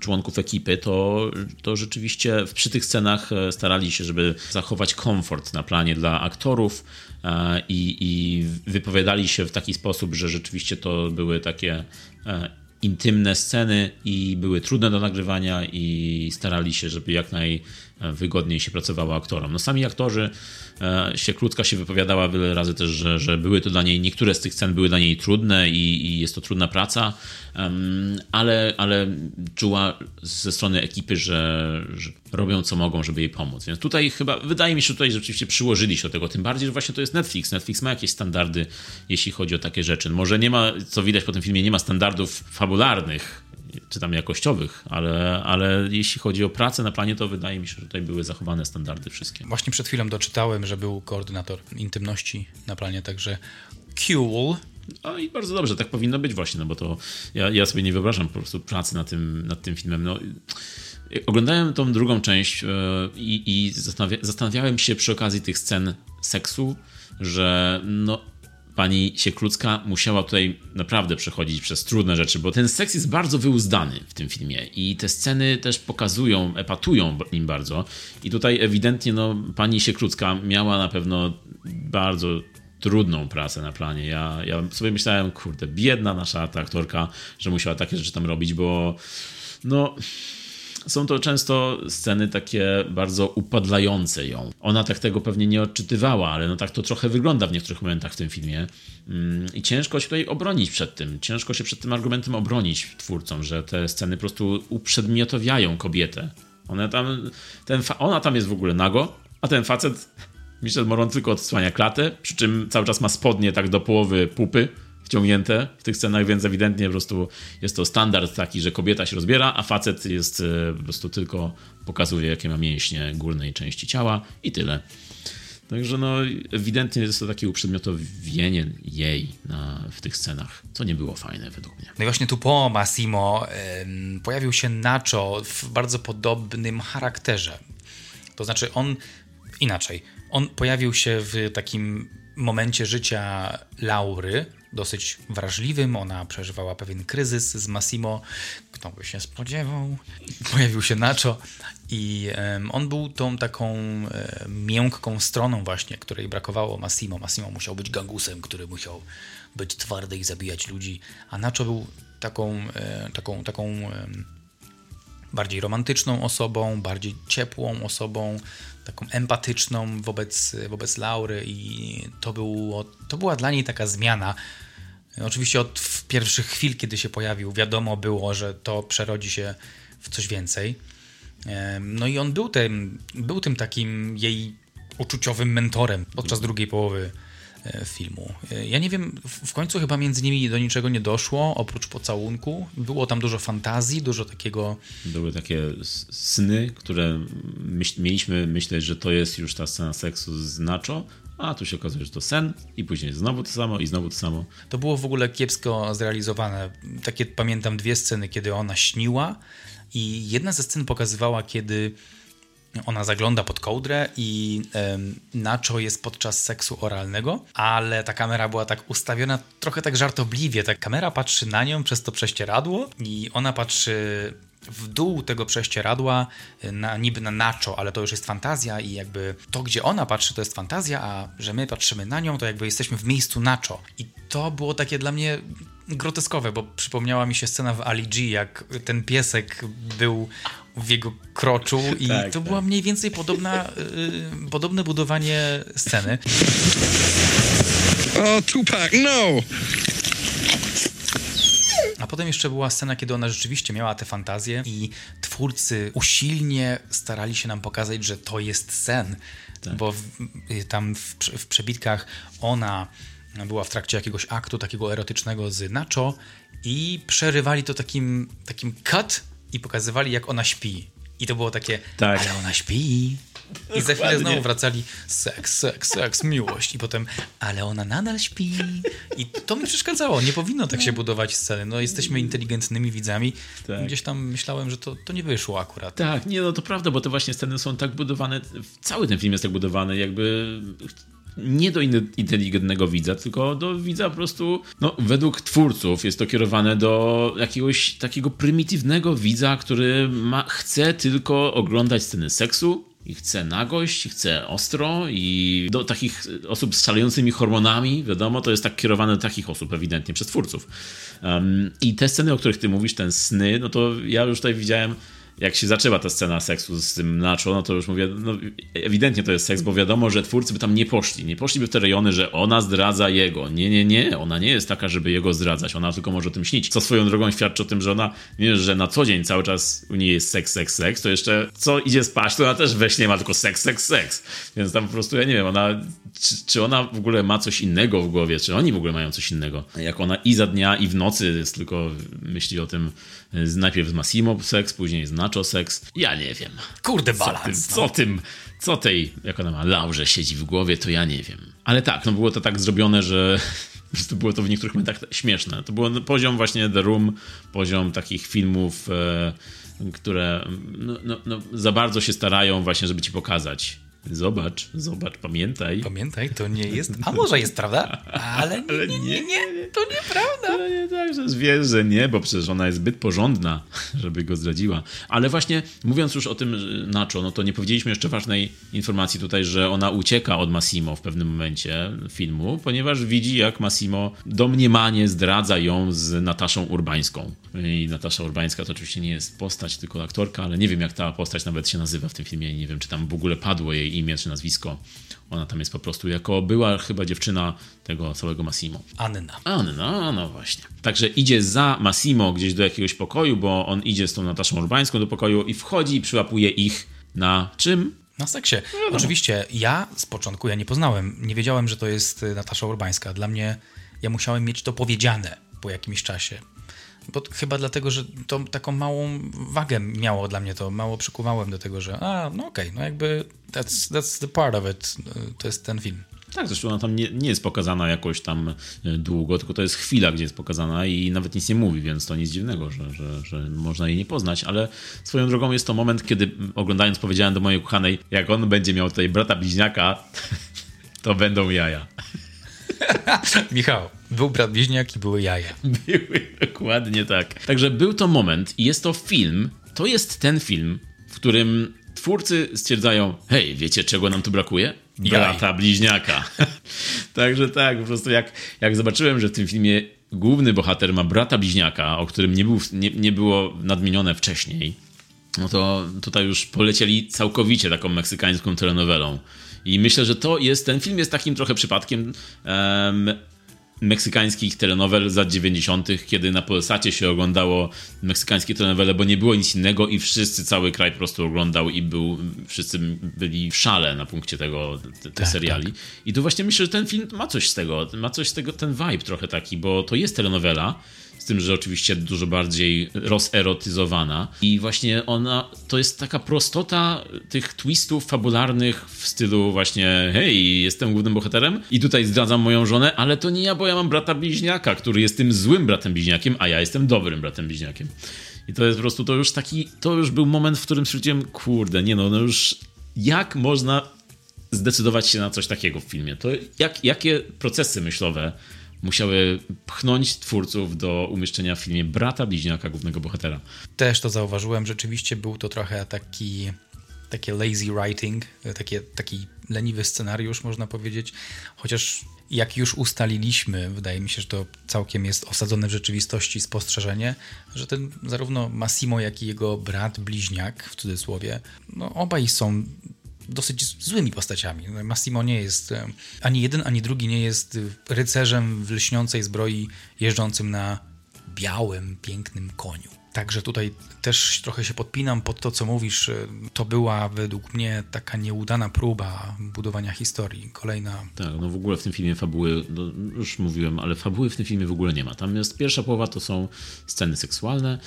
członków ekipy, to, to rzeczywiście przy tych scenach e, starali się, żeby zachować komfort na planie dla aktorów e, i, i wypowiadali się w taki sposób, że rzeczywiście to były takie intymne sceny i były trudne do nagrywania i starali się, żeby jak najwygodniej się pracowało aktorom. No sami aktorzy E, Sieklucka się wypowiadała wiele razy też, że, że były to dla niej, niektóre z tych scen były dla niej trudne i, i jest to trudna praca, ale, ale czuła ze strony ekipy, że, że, robią co mogą, żeby jej pomóc. Więc tutaj chyba, wydaje mi się, że tutaj rzeczywiście przyłożyli się do tego, tym bardziej, że właśnie to jest Netflix. Netflix ma jakieś standardy, jeśli chodzi o takie rzeczy. Może nie ma, co widać po tym filmie, nie ma standardów fabularnych, czy tam jakościowych, ale, ale jeśli chodzi o pracę na planie, to wydaje mi się, że tutaj były zachowane standardy wszystkie. Właśnie przed chwilą doczytałem, że był koordynator intymności na planie, także cool. No i bardzo dobrze, tak powinno być właśnie, no bo to ja, ja sobie nie wyobrażam po prostu pracy nad tym, nad tym filmem. No, oglądałem tą drugą część yy, i zastanawia, zastanawiałem się przy okazji tych scen seksu, że no pani Sieklucka musiała tutaj naprawdę przechodzić przez trudne rzeczy, bo ten seks jest bardzo wyuzdany w tym filmie i te sceny też pokazują, epatują nim bardzo. I tutaj ewidentnie no, pani Sieklucka miała na pewno bardzo trudną pracę na planie. Ja, ja sobie myślałem, kurde, biedna nasza ta aktorka, że musiała takie rzeczy tam robić, bo no są to często sceny takie bardzo upadlające ją. Ona tak tego pewnie nie odczytywała, ale no tak to trochę wygląda w niektórych momentach w tym filmie. Mm, I ciężko się tutaj obronić przed tym. Ciężko się przed tym argumentem obronić twórcom, że te sceny po prostu uprzedmiotowiają kobietę. Ona tam, ten ona tam jest w ogóle nago, a ten facet Michel Moron tylko odsłania klatę, przy czym cały czas ma spodnie tak do połowy pupy wciągnięte w tych scenach, więc ewidentnie po prostu jest to standard taki, że kobieta się rozbiera, a facet jest e, po prostu tylko pokazuje, jakie ma mięśnie górnej części ciała i tyle. Także no, ewidentnie jest to takie uprzedmiotowienie jej na, w tych scenach, co nie było fajne według mnie. No i właśnie tu po Massimo ym, pojawił się Nacho w bardzo podobnym charakterze. To znaczy on, inaczej, on pojawił się w takim momencie życia Laury, dosyć wrażliwym. Ona przeżywała pewien kryzys z Massimo. Kto by się spodziewał? Pojawił się Nacho i on był tą taką miękką stroną właśnie, której brakowało Massimo. Massimo musiał być gangusem, który musiał być twardy i zabijać ludzi, a Nacho był taką, e, taką, taką bardziej romantyczną osobą, bardziej ciepłą osobą, taką empatyczną wobec, wobec Laury i to, było, to była dla niej taka zmiana. Oczywiście od pierwszych chwil, kiedy się pojawił, wiadomo było, że to przerodzi się w coś więcej. No i on był tym, był tym takim jej uczuciowym mentorem podczas drugiej połowy e, filmu. E, ja nie wiem, w końcu chyba między nimi do niczego nie doszło, oprócz pocałunku. Było tam dużo fantazji, dużo takiego... Były takie sny, które myśl, mieliśmy myśleć, że to jest już ta scena seksu z Nacho, a tu się okazuje, że to sen i później znowu to samo i znowu to samo. To było w ogóle kiepsko zrealizowane. Takie pamiętam dwie sceny, kiedy ona śniła i jedna ze scen pokazywała, kiedy ona zagląda pod kołdrę i um, Nacho jest podczas seksu oralnego, ale ta kamera była tak ustawiona trochę tak żartobliwie. Ta kamera patrzy na nią przez to prześcieradło i ona patrzy w dół tego prześcieradła, y, na, niby na Nacho, ale to już jest fantazja i jakby to, gdzie ona patrzy, to jest fantazja, a że my patrzymy na nią, to jakby jesteśmy w miejscu Nacho. I to było takie dla mnie groteskowe, bo przypomniała mi się scena w Ali G, jak ten piesek był w jego kroczu i tak, to tak. była mniej więcej podobna, yy, podobne budowanie sceny. O, Tupac, no! A potem jeszcze była scena, kiedy ona rzeczywiście miała te fantazje i twórcy usilnie starali się nam pokazać, że to jest sen. Tak. Bo w, tam w, w przebitkach ona była w trakcie jakiegoś aktu takiego erotycznego z Nacho i przerywali to takim, takim cut i pokazywali, jak ona śpi. I to było takie, Tak. ale ona śpi. I za chwilę znowu wracali seks, seks, seks, miłość. I potem, ale ona nadal śpi. I to mi przeszkadzało. Nie powinno tak się budować sceny. No jesteśmy inteligentnymi widzami. Tak. Gdzieś tam myślałem, że to, to nie wyszło akurat. Tak, nie, no to prawda, bo te właśnie sceny są tak budowane, cały ten film jest tak budowany, jakby nie do in- inteligentnego widza, tylko do widza po prostu, no według twórców jest to kierowane do jakiegoś takiego prymitywnego widza, który ma, chce tylko oglądać sceny seksu, i chce nagość, i chce ostro i do takich osób z szalejącymi hormonami, wiadomo, to jest tak kierowane do takich osób ewidentnie przez twórców. Um, I te sceny, o których ty mówisz, ten sny, no to ja już tutaj widziałem jak się zaczęła ta scena seksu z tym Nacho, no to już mówię, no ewidentnie to jest seks, bo wiadomo, że twórcy by tam nie poszli. Nie poszliby w te rejony, że ona zdradza jego. Nie, nie, nie. Ona nie jest taka, żeby jego zdradzać. Ona tylko może o tym śnić. Co swoją drogą świadczy o tym, że ona, nie że na co dzień cały czas u niej jest seks, seks, seks, to jeszcze co idzie spać, to ona też we śnie ma tylko seks, seks, seks. Więc tam po prostu, ja nie wiem, ona, czy, czy ona w ogóle ma coś innego w głowie, czy oni w ogóle mają coś innego. Jak ona i za dnia, i w nocy jest tylko myśli o tym, najpierw z Massimo seks, później z Nacho seks. Ja nie wiem. Kurde, Co balans. no. co tym, co tej, jak ona ma, Laurze siedzi w głowie, to ja nie wiem. Ale tak, no było to tak zrobione, że prostu było to w niektórych momentach śmieszne. To był poziom właśnie The Room, poziom takich filmów, e, które no, no, no, za bardzo się starają właśnie, żeby ci pokazać. Zobacz, zobacz, pamiętaj. Pamiętaj, to nie jest. A może jest, prawda? Ale nie, Ale nie, nie. nie, to nieprawda. Ale nie tak, że wiesz, że nie, bo przecież ona jest zbyt porządna, żeby go zdradziła. Ale właśnie mówiąc już o tym Nacho, no to nie powiedzieliśmy jeszcze ważnej informacji tutaj, że ona ucieka od Massimo w pewnym momencie filmu, ponieważ widzi, jak Massimo domniemanie zdradza ją z Nataszą Urbańską. I Natasza Urbańska to oczywiście nie jest postać, tylko aktorka, ale nie wiem, jak ta postać nawet się nazywa w tym filmie nie wiem, czy tam w ogóle padło jej imię czy nazwisko. Ona tam jest po prostu jako była chyba dziewczyna tego całego Massimo. Anna. Anna, no właśnie. Także idzie za Massimo gdzieś do jakiegoś pokoju, bo on idzie z tą Nataszą Urbańską do pokoju i wchodzi i przyłapuje ich na czym? Na seksie. Oczywiście, ja z początku ja nie poznałem, nie wiedziałem, że to jest y, Natasza Urbańska. Dla mnie, ja musiałem mieć to powiedziane po jakimś czasie. Bo chyba dlatego, że to taką małą wagę miało dla mnie to, mało przykuwałem do tego, że a, no okej, no jakby that's, that's the part of it, to jest ten film. Tak, zresztą ona tam nie, nie jest pokazana jakoś tam e, długo, tylko to jest chwila, gdzie jest pokazana i nawet nic nie mówi, więc to nic dziwnego, że, że, że można jej nie poznać, ale swoją drogą jest to moment, kiedy oglądając powiedziałem do mojej kochanej, jak on będzie miał tutaj brata bliźniaka, to będą jaja. Michał, był brat bliźniak i były jaja. Były dokładnie tak. Także był to moment i jest to film. To jest ten film, w którym twórcy stwierdzają: Hej, wiecie czego nam tu brakuje? Brata bliźniaka. Także tak, po prostu jak, jak zobaczyłem, że w tym filmie główny bohater ma brata bliźniaka, o którym nie, był, nie, nie było nadmienione wcześniej, no to tutaj już polecieli całkowicie taką meksykańską telenowelą. I myślę, że to jest, ten film jest takim trochę przypadkiem em, meksykańskich telenowel z lat 90., kiedy na Polsacie się oglądało meksykańskie telenowele, bo nie było nic innego i wszyscy, cały kraj po prostu oglądał i był, wszyscy byli w szale na punkcie tego, te, tych Tak, seriali. I tu właśnie myślę, że ten film ma coś z tego, ma coś z tego, ten vibe trochę taki, bo to jest telenowela, tym, że oczywiście dużo bardziej rozerotyzowana. I właśnie ona, to jest taka prostota tych twistów fabularnych w stylu właśnie hej, jestem głównym bohaterem i tutaj zdradzam moją żonę, ale to nie ja, bo ja mam brata bliźniaka, który jest tym złym bratem bliźniakiem, a ja jestem dobrym bratem bliźniakiem. I to jest po prostu, to już taki, to już był moment, w którym stwierdziłem, kurde, nie no, no już jak można zdecydować się na coś takiego w filmie? To jak, jakie procesy myślowe musiały pchnąć twórców do umieszczenia w filmie brata bliźniaka głównego bohatera. Też to zauważyłem, rzeczywiście był to trochę taki takie lazy writing, takie, taki leniwy scenariusz, można powiedzieć. Chociaż jak już ustaliliśmy, wydaje mi się, że to całkiem jest osadzone w rzeczywistości spostrzeżenie, że ten zarówno Massimo, jak i jego brat bliźniak, w cudzysłowie, no obaj są dosyć złymi postaciami. Massimo nie jest, e, ani jeden, ani drugi nie jest rycerzem w lśniącej zbroi jeżdżącym na białym, pięknym koniu. Także tutaj też trochę się podpinam pod to, co mówisz. To była według mnie taka nieudana próba budowania historii. Kolejna. Tak, no w ogóle w tym filmie fabuły, no już mówiłem, ale fabuły w tym filmie w ogóle nie ma. Tam jest pierwsza połowa to są sceny seksualne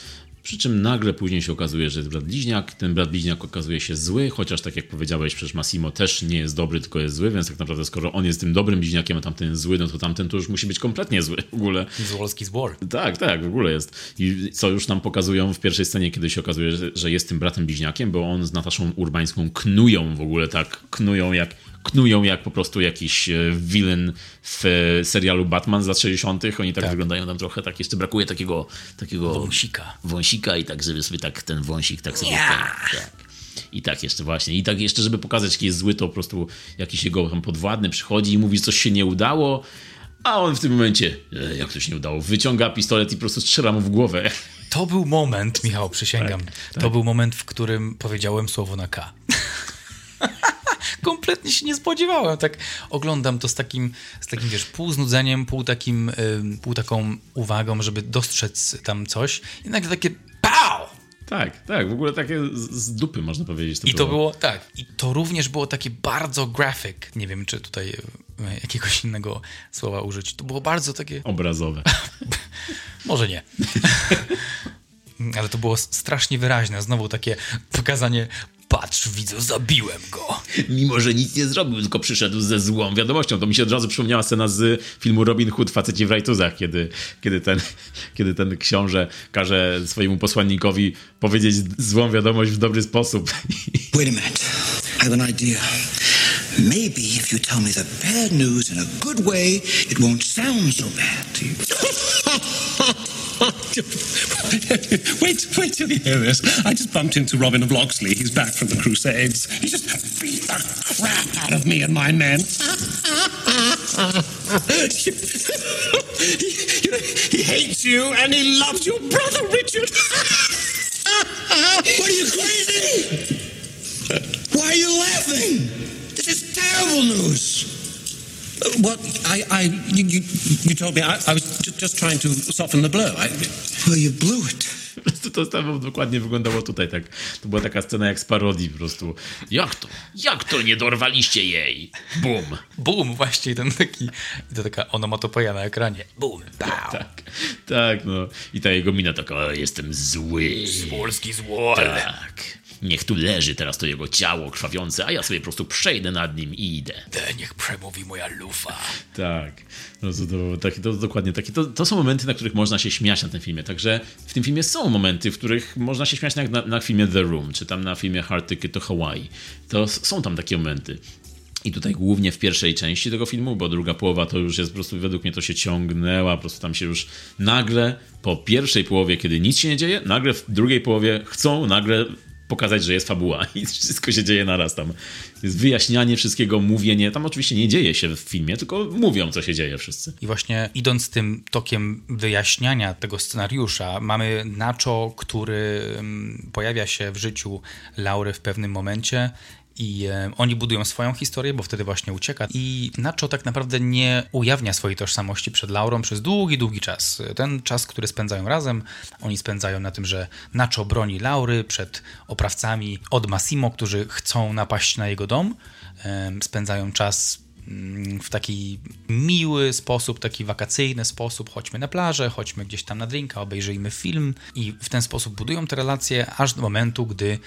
Przy czym nagle później się okazuje, że jest brat bliźniak. Ten brat bliźniak okazuje się zły, chociaż tak jak powiedziałeś, przecież Massimo też nie jest dobry, tylko jest zły, więc tak naprawdę skoro on jest tym dobrym bliźniakiem, a tamten jest zły, no to tamten to już musi być kompletnie zły w ogóle. Zwolski zwor. Tak, tak, w ogóle jest. I co już nam pokazują w pierwszej scenie, kiedy się okazuje, że, że jest tym bratem bliźniakiem, bo on z Nataszą Urbańską knują w ogóle tak, knują jak knują jak po prostu jakiś e, villain w e, serialu Batman z lat 60. Oni tak, Tak. wyglądają tam trochę, tak jeszcze brakuje takiego, takiego Wąsika. wąsika i tak, żeby sobie tak ten wąsik tak sobie tak, tak. I tak jeszcze właśnie. I tak jeszcze, żeby pokazać, jaki jest zły, to po prostu jakiś jego tam podwładny przychodzi i mówi, że coś się nie udało, a on w tym momencie, e, jak to się nie udało, wyciąga pistolet i po prostu strzela mu w głowę. To był moment, Michał, przysięgam. Tak, To był moment, w którym powiedziałem słowo na K. Kompletnie się nie spodziewałem. Tak oglądam to z takim, z takim wiesz, pół znudzeniem, pół, takim, pół taką uwagą, żeby dostrzec tam coś. I nagle takie PAU! Tak, tak, w ogóle takie z, dupy można powiedzieć. I to było, tak, i to również było takie bardzo graphic. Nie wiem, czy tutaj e, jakiegoś innego słowa użyć. To było bardzo takie, Obrazowe. może nie. Ale to było strasznie wyraźne. Znowu takie pokazanie, patrz, widzę, zabiłem go. Mimo, że nic nie zrobił, tylko przyszedł ze złą wiadomością. To mi się od razu przypomniała scena z filmu Robin Hood, Faceci w rajtuzach, kiedy, kiedy, ten, kiedy ten książę każe swojemu posłannikowi powiedzieć złą wiadomość w dobry sposób. Wait a minute. I have an idea. Maybe if you tell me the bad news in a good way, it won't sound so bad. wait, wait till you hear this. I just bumped into Robin of Locksley. He's back from the Crusades. He just beat the crap out of me and my men. he, you know, he hates you and he loves your brother, Richard. What are you crazy? Why are you laughing? This is terrible news. What? I, I, you, you, you told me I, I was ju- just trying to soften the blow. I, Well, you blew it. To samo dokładnie wyglądało tutaj. Tak. To była taka scena jak z parodii po prostu. Jak to? Jak to nie dorwaliście jej? Bum. Bum, właśnie ten taki, i to taka onomatopeja na ekranie. Bum, pał. Tak, tak, no. I ta jego mina taka, jestem zły. Polski zło. Tak. Niech tu leży teraz to jego ciało krwawiące, a ja sobie po prostu przejdę nad nim i idę. Niech przemówi moja lufa. Tak. No to, to, taki, to dokładnie taki. To, to są momenty, na których można się śmiać na tym filmie. Także w tym filmie są momenty, w których można się śmiać jak na, na filmie The Room, czy tam na filmie Hard Ticket to Hawaii. To są tam takie momenty. I tutaj głównie w pierwszej części tego filmu, bo druga połowa to już jest po prostu, według mnie to się ciągnęła, po prostu tam się już nagle po pierwszej połowie, kiedy nic się nie dzieje, nagle w drugiej połowie chcą nagle pokazać, że jest fabuła i wszystko się dzieje naraz tam. Jest wyjaśnianie wszystkiego, mówienie. Tam oczywiście nie dzieje się w filmie, tylko mówią, co się dzieje wszyscy. I właśnie idąc tym tokiem wyjaśniania tego scenariusza, mamy Nacho, który mm, pojawia się w życiu Laury w pewnym momencie. I e, oni budują swoją historię, bo wtedy właśnie ucieka. I Nacho tak naprawdę nie ujawnia swojej tożsamości przed Laurą przez długi, długi czas. Ten czas, który spędzają razem, oni spędzają na tym, że Nacho broni Laury przed oprawcami od Massimo, którzy chcą napaść na jego dom. Em, Spędzają czas mm, w taki miły sposób, taki wakacyjny sposób. Chodźmy na plażę, chodźmy gdzieś tam na drinka, obejrzyjmy film i w ten sposób budują te relacje aż do momentu, gdy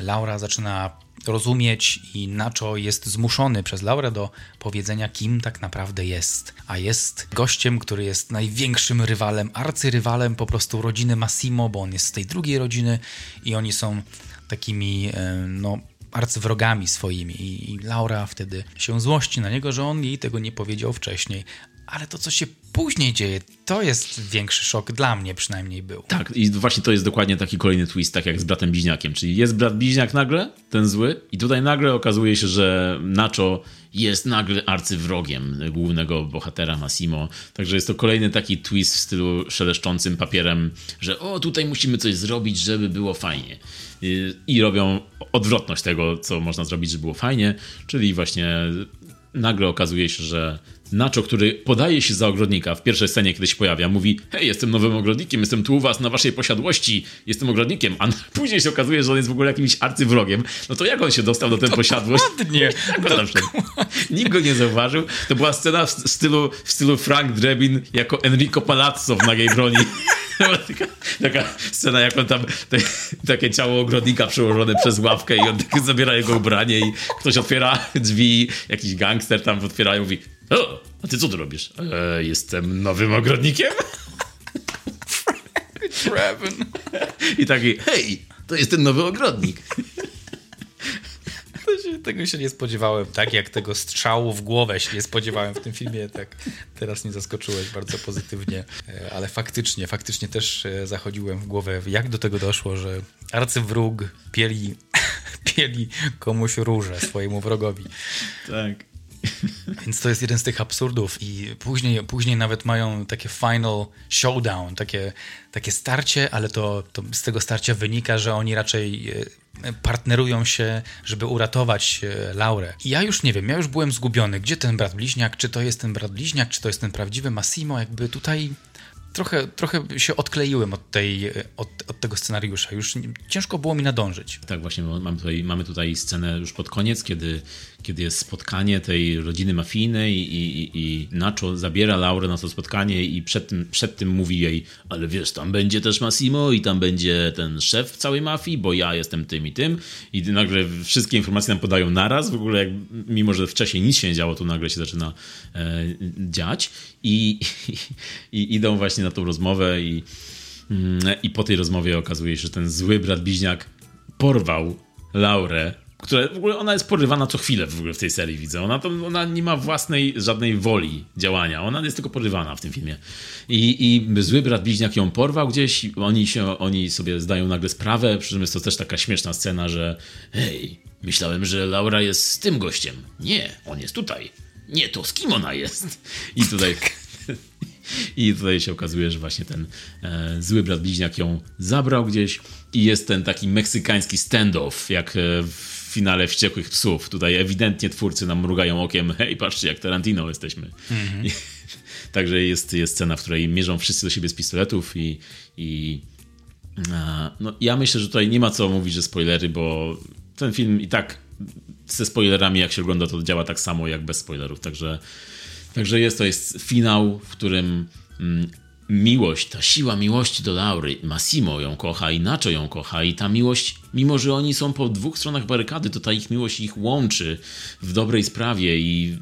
Laura zaczyna rozumieć i Nacho jest zmuszony przez Laurę do powiedzenia, kim tak naprawdę jest. A jest gościem, który jest największym rywalem, arcyrywalem po prostu rodziny Massimo, bo on jest z tej drugiej rodziny i oni są takimi, e, no, arcywrogami swoimi. I Laura wtedy się złości na niego, że on jej tego nie powiedział wcześniej. Ale to, co się później dzieje, to jest większy szok dla mnie przynajmniej był. Tak, i właśnie to jest dokładnie taki kolejny twist, tak jak z bratem bliźniakiem. Czyli jest brat bliźniak nagle, ten zły, i tutaj nagle okazuje się, że Nacho jest nagle arcywrogiem głównego bohatera Massimo. Także jest to kolejny taki twist w stylu szeleszczącym papierem, że o, tutaj musimy coś zrobić, żeby było fajnie. I- robią odwrotność tego, co można zrobić, żeby było fajnie, czyli właśnie nagle okazuje się, że Nacho, który podaje się za ogrodnika w pierwszej scenie, kiedy się pojawia, mówi: Hej, jestem nowym ogrodnikiem, jestem tu u was na waszej posiadłości, jestem ogrodnikiem, a później się okazuje, że on jest w ogóle jakimś arcywrogiem. No to jak on się dostał do tej posiadłości? Dokładnie. Nikt go nie zauważył. To była scena w stylu, w stylu Frank Drebin jako Enrico Palazzo w nagiej broni. taka, taka scena, jak on tam, te, takie ciało ogrodnika przełożone przez ławkę i on tak zabiera jego ubranie i ktoś otwiera drzwi, jakiś gangster tam otwiera i mówi o, a ty co tu robisz? E, jestem nowym ogrodnikiem. I taki, hej, to jest ten nowy ogrodnik. Tego się nie spodziewałem, tak jak tego strzału w głowę się nie spodziewałem w tym filmie, tak teraz mnie zaskoczyłeś bardzo pozytywnie, E, ale faktycznie, faktycznie też e, zachodziłem w głowę, jak do tego doszło, że arcywróg pieli, pieli komuś róże swojemu wrogowi. Tak. Więc to jest jeden z tych absurdów i później, później nawet mają takie final showdown, takie, takie starcie, ale to, to z tego starcia wynika, że oni raczej e, partnerują się, żeby uratować e, Laurę. I ja już nie wiem, ja już byłem zgubiony, gdzie ten brat bliźniak, czy to jest ten brat bliźniak, czy to jest ten prawdziwy Massimo, jakby tutaj trochę, trochę się odkleiłem od, tej, od, od tego scenariusza, już ciężko było mi nadążyć. Tak, właśnie mamy tutaj, mamy tutaj scenę już pod koniec, kiedy, kiedy jest spotkanie tej rodziny mafijnej i, i, i Nacho zabiera Laurę na to spotkanie i przed tym, przed tym mówi jej, ale wiesz, tam będzie też Massimo i tam będzie ten szef całej mafii, bo ja jestem tym i tym. I nagle wszystkie informacje nam podają naraz, w ogóle jak, mimo, że wcześniej nic się nie działo, to nagle się zaczyna e, dziać. I, i, idą właśnie na tą rozmowę i, mm, i po tej rozmowie okazuje się, że ten zły brat bliźniak porwał Laurę, która w ogóle ona jest porywana co chwilę w ogóle w tej serii, widzę. Ona, to, ona nie ma własnej żadnej woli działania. Ona jest tylko porywana w tym filmie. I, i zły brat bliźniak ją porwał gdzieś, oni, się, oni sobie zdają nagle sprawę, przy czym jest to też taka śmieszna scena, że hej, myślałem, że Laura jest z tym gościem. Nie, on jest tutaj. Nie, to z kim ona jest? I tutaj... I tutaj się okazuje, że właśnie ten e, zły brat bliźniak ją zabrał gdzieś i jest ten taki meksykański standoff, jak e, w finale Wściekłych Psów. Tutaj ewidentnie twórcy nam mrugają okiem, hej, patrzcie, jak Tarantino jesteśmy. Także jest, jest scena, w której mierzą wszyscy do siebie z pistoletów i, i no, ja myślę, że tutaj nie ma co mówić, że spoilery, bo ten film i tak ze spoilerami, jak się ogląda, to działa tak samo jak bez spoilerów. Także, także jest to jest finał, w którym mm, miłość, ta siła miłości do Laury, Massimo ją kocha, Inaczej ją kocha i ta miłość, mimo że oni są po dwóch stronach barykady, to ta ich miłość ich łączy w dobrej sprawie i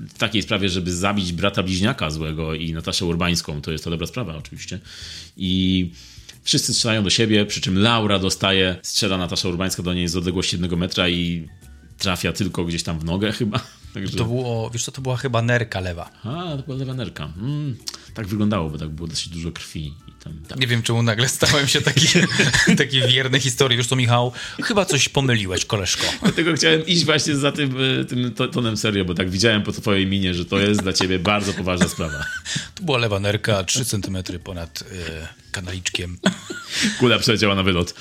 w takiej sprawie, żeby zabić brata bliźniaka złego i Nataszę Urbańską, to jest to dobra sprawa oczywiście. I wszyscy strzelają do siebie, przy czym Laura dostaje, strzela Natasza Urbańska do niej z odległości jednego metra i trafia tylko gdzieś tam w nogę chyba. Także... To było, wiesz co, to była chyba nerka lewa. A, to była lewa nerka. Mm, tak wyglądało, bo tak było dosyć dużo krwi. I tam, tak. Nie wiem, czemu nagle stałem się taki, taki wierny historii. Wiesz co, Michał? Chyba coś pomyliłeś, koleżko. Dlatego chciałem iść właśnie za tym, y, tym to- tonem serio, bo tak widziałem po twojej minie, że to jest dla ciebie bardzo poważna sprawa. To była lewa nerka, 3 cm ponad e, kanaliczkiem. Kula przeleciała na wylot.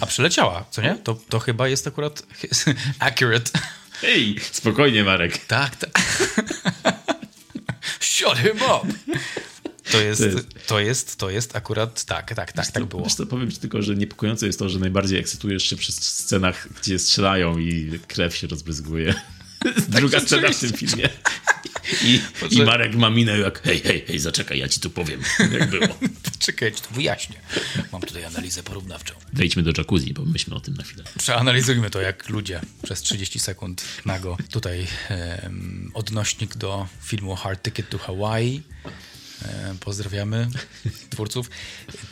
A przyleciała, co nie? To, to chyba jest akurat accurate. Hej, spokojnie Marek. Tak, tak. Shut him up. To jest, to jest, to jest akurat, tak, tak, tak, tak było. Wiesz powiem ci tylko, że niepokojące jest to, że najbardziej ekscytujesz się przy scenach, gdzie strzelają i krew się rozbryzguje. Druga scena w tym filmie. I, I Marek ma minę jak hej, hej, hej, zaczekaj, ja ci tu powiem, jak było. Czekaj, ja ci to wyjaśnię. Mam tutaj analizę porównawczą. Wejdźmy do jacuzzi, bo myślmy o tym na chwilę. Przeanalizujmy to jak ludzie przez 30 sekund nago. Tutaj em, odnośnik do filmu Hard Ticket to Hawaii. E, pozdrawiamy twórców.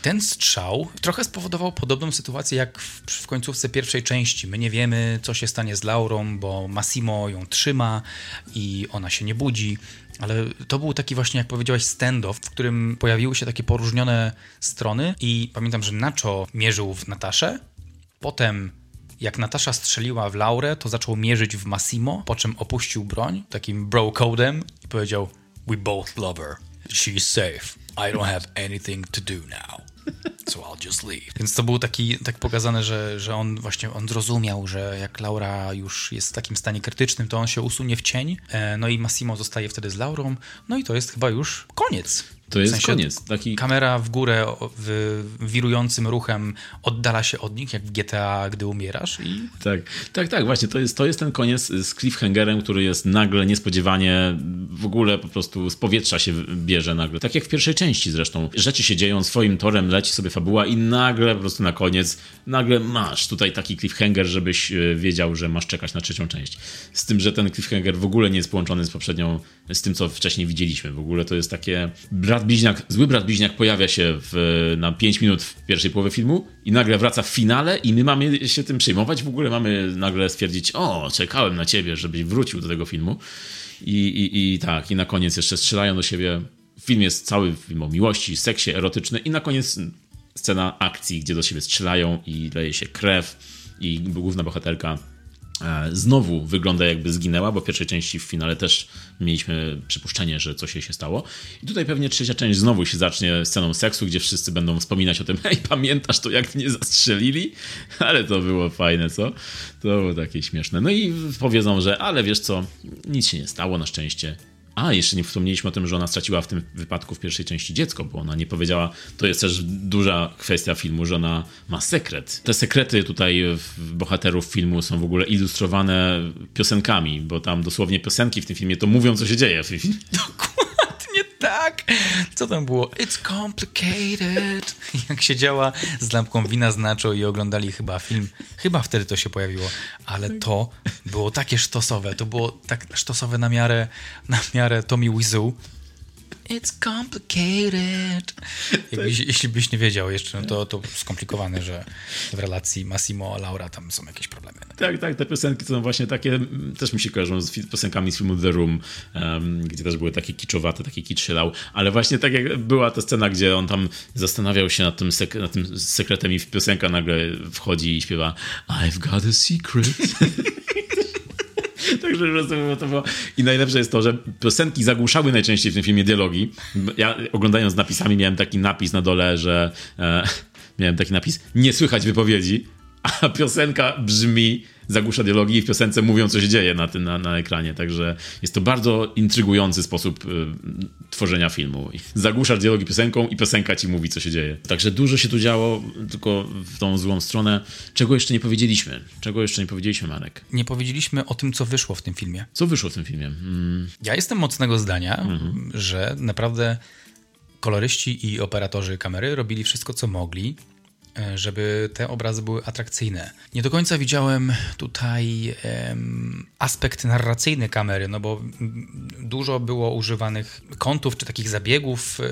Ten strzał trochę spowodował podobną sytuację jak w, w końcówce pierwszej części. My nie wiemy, co się stanie z Laurą, bo Massimo ją trzyma i ona się nie budzi. Ale to był taki właśnie, jak powiedziałeś, standoff, w którym pojawiły się takie poróżnione strony i pamiętam, że Nacho mierzył w Nataszę, Potem, jak Natasza strzeliła w Laurę, to zaczął mierzyć w Massimo, po czym opuścił broń takim bro codem i powiedział: We both love her. She's safe. I don't have anything to do now. So I'll just leave. Więc to był taki, tak pokazane, że, że on właśnie on zrozumiał, że jak Laura już jest w takim stanie krytycznym, to on się usunie w cień. E, No i Massimo zostaje wtedy z Laurą. No i to jest chyba już koniec. To jest W sensie koniec. Taki... Kamera w górę w, wirującym ruchem oddala się od nich, jak w GTA, gdy umierasz i Tak, tak, tak, właśnie. To jest, to jest ten koniec z cliffhangerem, który jest nagle, niespodziewanie, w ogóle po prostu z powietrza się bierze nagle. Tak jak w pierwszej części zresztą. Rzeczy się dzieją, swoim torem leci sobie fabuła i nagle po prostu na koniec, nagle masz tutaj taki cliffhanger, żebyś e, wiedział, że masz czekać na trzecią część. Z tym, że ten cliffhanger w ogóle nie jest połączony z poprzednią, z tym, co wcześniej widzieliśmy. W ogóle to jest takie... Brat bliźniak, zły brat bliźniak pojawia się w, na 5 minut w pierwszej połowie filmu i nagle wraca w finale i my mamy się tym przejmować. W ogóle mamy nagle stwierdzić, o, czekałem na ciebie, żebyś wrócił do tego filmu. I, i, i tak, i na koniec jeszcze strzelają do siebie. Film jest cały film o miłości, seksie, erotyczny i na koniec scena akcji, gdzie do siebie strzelają i leje się krew i główna bohaterka e, znowu wygląda jakby zginęła, bo w pierwszej części w finale też mieliśmy przypuszczenie, że coś się stało. I tutaj pewnie trzecia część znowu się zacznie sceną seksu, gdzie wszyscy będą wspominać o tym, hej, pamiętasz to, jak mnie zastrzelili? Ale to było fajne, co? To było takie śmieszne. No i powiedzą, że ale wiesz co, nic się nie stało na szczęście. A, jeszcze nie wspomnieliśmy o tym, że ona straciła w tym wypadku w pierwszej części dziecko, bo ona nie powiedziała, to jest też duża kwestia filmu, że ona ma sekret. Te sekrety tutaj bohaterów filmu są w ogóle ilustrowane piosenkami, bo tam dosłownie piosenki w tym filmie to mówią, co się dzieje w tym filmie. Dokładnie tak. Co tam było? It's complicated. Jak siedziała z lampką wina z nacho i oglądali chyba film. Chyba wtedy to się pojawiło. Ale to było takie sztosowe. To było tak sztosowe na miarę, na miarę Tommy Wiseau. It's complicated. Jakbyś, jeśli byś nie wiedział jeszcze, no to, to skomplikowane, że w relacji Massimo a Laura tam są jakieś problemy. Tak, tak, te piosenki to są właśnie takie, też mi się kojarzą z piosenkami z filmu The Room, em, gdzie też były takie kiczowate, taki kicz szylał, ale właśnie tak jak była ta scena, gdzie on tam zastanawiał się nad tym, sek- nad tym sekretem i piosenka nagle wchodzi i śpiewa I've got a secret. Także po prostu to było. I najlepsze jest to, że piosenki zagłuszały najczęściej w tym filmie dialogi. Ja oglądając napisami miałem taki napis na dole, że e, miałem taki napis nie słychać wypowiedzi, a piosenka brzmi, zagłusza dialogi i w piosence mówią, co się dzieje na, na, na ekranie. Także jest to bardzo intrygujący sposób y, tworzenia filmu. Zagłuszasz dialogi piosenką i piosenka ci mówi, co się dzieje. Także dużo się tu działo, tylko w tą złą stronę. Czego jeszcze nie powiedzieliśmy? Czego jeszcze nie powiedzieliśmy, Marek? Nie powiedzieliśmy o tym, co wyszło w tym filmie. Co wyszło w tym filmie? Mm, Ja jestem mocnego zdania, że naprawdę koloryści i operatorzy kamery robili wszystko, co mogli, żeby te obrazy były atrakcyjne. Nie do końca widziałem tutaj em, aspekt narracyjny kamery, no bo dużo było używanych kątów czy takich zabiegów e,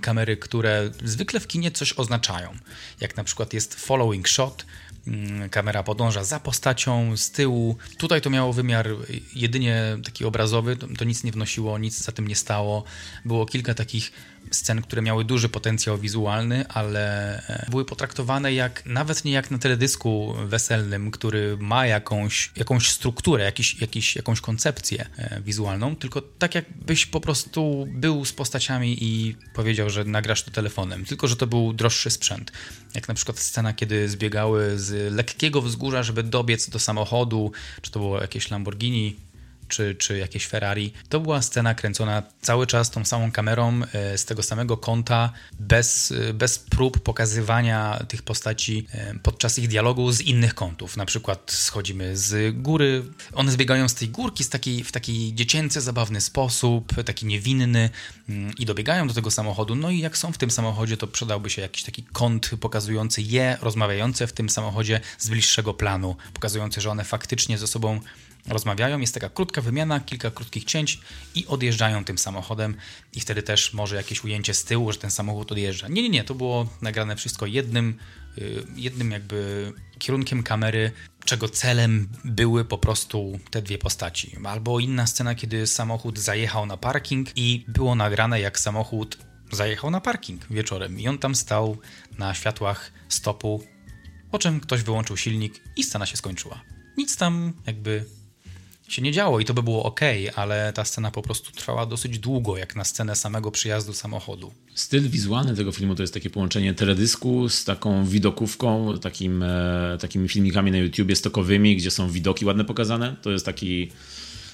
kamery, które zwykle w kinie coś oznaczają. Jak na przykład jest following shot, Mm, kamera podąża za postacią z tyłu. Tutaj to miało wymiar jedynie taki obrazowy, to, to nic nie wnosiło, nic za tym nie stało. Było kilka takich scen, które miały duży potencjał wizualny, ale e, były potraktowane jak nawet nie jak na teledysku weselnym, który ma jakąś, jakąś strukturę, jakiś, jakiś, jakąś koncepcję e, wizualną, tylko tak jakbyś po prostu był z postaciami i powiedział, że nagrasz to telefonem, tylko że to był droższy sprzęt. Jak na przykład scena, kiedy zbiegały z lekkiego wzgórza, żeby dobiec do samochodu, czy to było jakieś Lamborghini, czy, czy jakieś Ferrari. To była scena kręcona cały czas tą samą kamerą, e, z tego samego kąta, bez, e, bez prób pokazywania tych postaci e, podczas ich dialogu z innych kątów. Na przykład schodzimy z góry, one zbiegają z tej górki z taki, w taki dziecięcy, zabawny sposób, taki niewinny mm, i dobiegają do tego samochodu. No i jak są w tym samochodzie, to przydałby się jakiś taki kąt pokazujący je rozmawiające w tym samochodzie z bliższego planu, pokazujący, że one faktycznie ze sobą rozmawiają, jest taka krótka wymiana, kilka krótkich cięć i odjeżdżają tym samochodem i wtedy też może jakieś ujęcie z tyłu, że ten samochód odjeżdża. Nie, nie, nie, to było nagrane wszystko jednym, y, jednym jakby kierunkiem kamery, czego celem były po prostu te dwie postaci. Albo inna scena, kiedy samochód zajechał na parking i było nagrane jak samochód zajechał na parking wieczorem i on tam stał na światłach stopu, po czym ktoś wyłączył silnik i scena się skończyła. Nic tam jakby się nie działo i to by było ok, ale ta scena po prostu trwała dosyć długo, jak na scenę samego przyjazdu samochodu. Styl wizualny tego filmu to jest takie połączenie teledysku z taką widokówką, takim, e, takimi filmikami na YouTubie stokowymi, gdzie są widoki ładne pokazane. To jest taki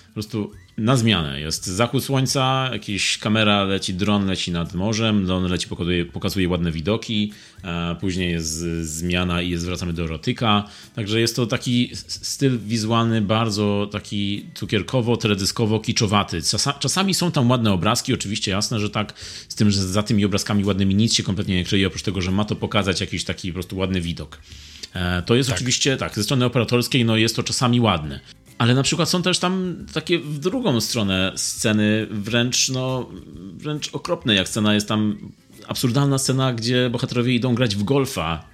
po prostu na zmianę. Jest zachód słońca, jakiś kamera leci, dron leci nad morzem, dron leci, pokazuje, pokazuje ładne widoki, a później jest zmiana i jest, wracamy do erotyka. Także jest to taki styl wizualny bardzo taki cukierkowo, teledyskowo, kiczowaty. Czasami są tam ładne obrazki, oczywiście jasne, że tak, z tym, że za tymi obrazkami ładnymi nic się kompletnie nie kryje, oprócz tego, że ma to pokazać jakiś taki po prostu ładny widok. E, to jest tak. oczywiście tak, ze strony operatorskiej no jest to czasami ładne. Ale na przykład są też tam takie w drugą stronę sceny wręcz, no, wręcz okropne, jak scena jest tam absurdalna scena, gdzie bohaterowie idą grać w golfa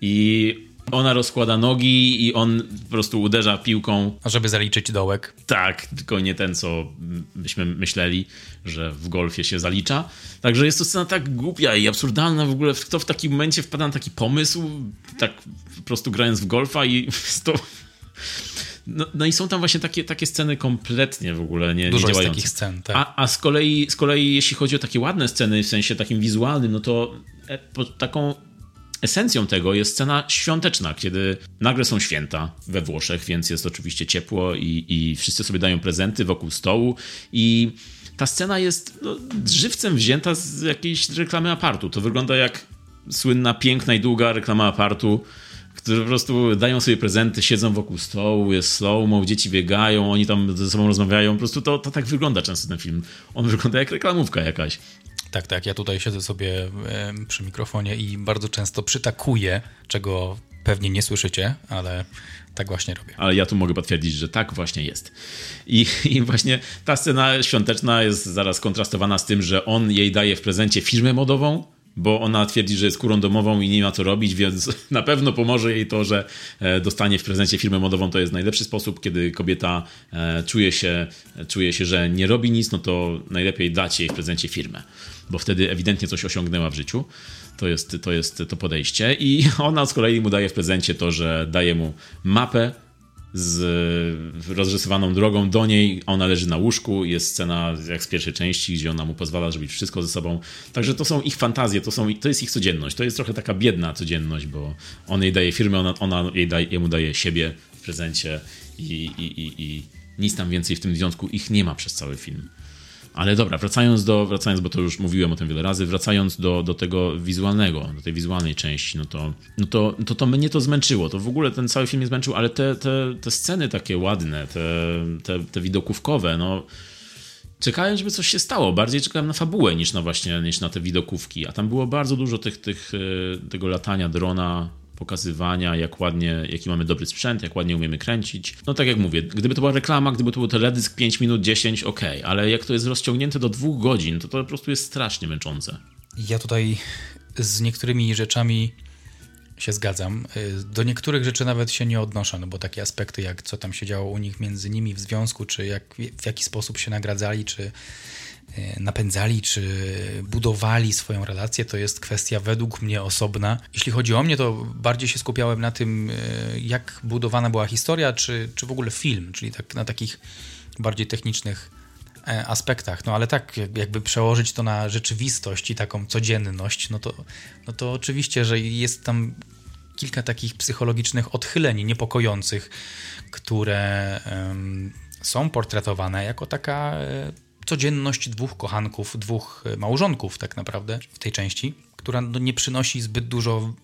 i ona rozkłada nogi i on po prostu uderza piłką. A żeby zaliczyć dołek. Tak, tylko nie ten, co byśmy myśleli, że w golfie się zalicza. Także jest to scena tak głupia i absurdalna w ogóle. Kto w takim momencie wpada na taki pomysł, tak po prostu grając w golfa i to no, no, i są tam właśnie takie, takie sceny kompletnie w ogóle nie, Dużo nie działające. takich scen, tak. A, a z, kolei, z kolei jeśli chodzi o takie ładne sceny w sensie takim wizualnym, no to e, taką esencją tego jest scena świąteczna, kiedy nagle są święta we Włoszech, więc jest oczywiście ciepło i, i wszyscy sobie dają prezenty wokół stołu i ta scena jest no, żywcem wzięta z jakiejś reklamy apartu. To wygląda jak słynna, piękna i długa reklama apartu którzy po prostu dają sobie prezenty, siedzą wokół stołu, jest slow-mo, dzieci biegają, oni tam ze sobą rozmawiają. Po prostu to, to tak wygląda często ten film. On wygląda jak reklamówka jakaś. Tak, tak. Ja tutaj siedzę sobie przy mikrofonie i bardzo często przytakuję, czego pewnie nie słyszycie, ale tak właśnie robię. Ale ja tu mogę potwierdzić, że tak właśnie jest. I, I, właśnie ta scena świąteczna jest zaraz kontrastowana z tym, że on jej daje w prezencie firmę modową, bo ona twierdzi, że jest kurą domową i nie ma co robić, więc na pewno pomoże jej to, że e, dostanie w prezencie firmę modową. To jest najlepszy sposób, kiedy kobieta e, czuje się, czuje się, że nie robi nic, no to najlepiej dać jej w prezencie firmę, bo wtedy ewidentnie coś osiągnęła w życiu. To jest, to jest to podejście. I ona z kolei mu daje w prezencie to, że daje mu mapę z rozrysowaną drogą do niej. Ona leży na łóżku. Jest scena jak z pierwszej części, gdzie ona mu pozwala zrobić wszystko ze sobą. Także to są ich fantazje, to, są, to jest ich codzienność. To jest trochę taka biedna codzienność, bo on jej daje firmę, ona, ona jej daje, jemu daje siebie w prezencie i, i, i, i nic tam więcej w tym związku ich nie ma przez cały film. Ale dobra, wracając do, wracając, bo to już mówiłem o tym wiele razy, wracając do, do tego wizualnego, do tej wizualnej części, no to, no to, to, to mnie to zmęczyło. To w ogóle ten cały film mnie zmęczył, ale te, te, te sceny takie ładne, te, te, te widokówkowe, no czekałem, żeby coś się stało. Bardziej czekałem na fabułę niż na właśnie niż na te widokówki. A tam było bardzo dużo tych, tych, e, tego latania drona, pokazywania, jak ładnie, jaki mamy dobry sprzęt, jak ładnie umiemy kręcić. No tak jak mówię, gdyby to była reklama, gdyby to był teledysk 5 minut, 10, ok, ale jak to jest rozciągnięte do dwóch godzin, to to po prostu jest strasznie męczące. Ja tutaj z niektórymi rzeczami się zgadzam. Do niektórych rzeczy nawet się nie odnoszę, no bo takie aspekty jak co tam się działo u nich między nimi w związku, czy jak, w jaki sposób się nagradzali, czy napędzali czy budowali swoją relację, to jest kwestia według mnie osobna. Jeśli chodzi o mnie, to bardziej się skupiałem na tym, e, jak budowana była historia, czy, czy w ogóle film, czyli tak, na takich bardziej technicznych e, aspektach. No ale tak, jakby przełożyć to na rzeczywistość i taką codzienność, no to, no to oczywiście, że jest tam kilka takich psychologicznych odchyleń niepokojących, które um, są portretowane jako taka codzienność dwóch kochanków, dwóch e, małżonków tak naprawdę w tej części, która no, nie przynosi zbyt dużo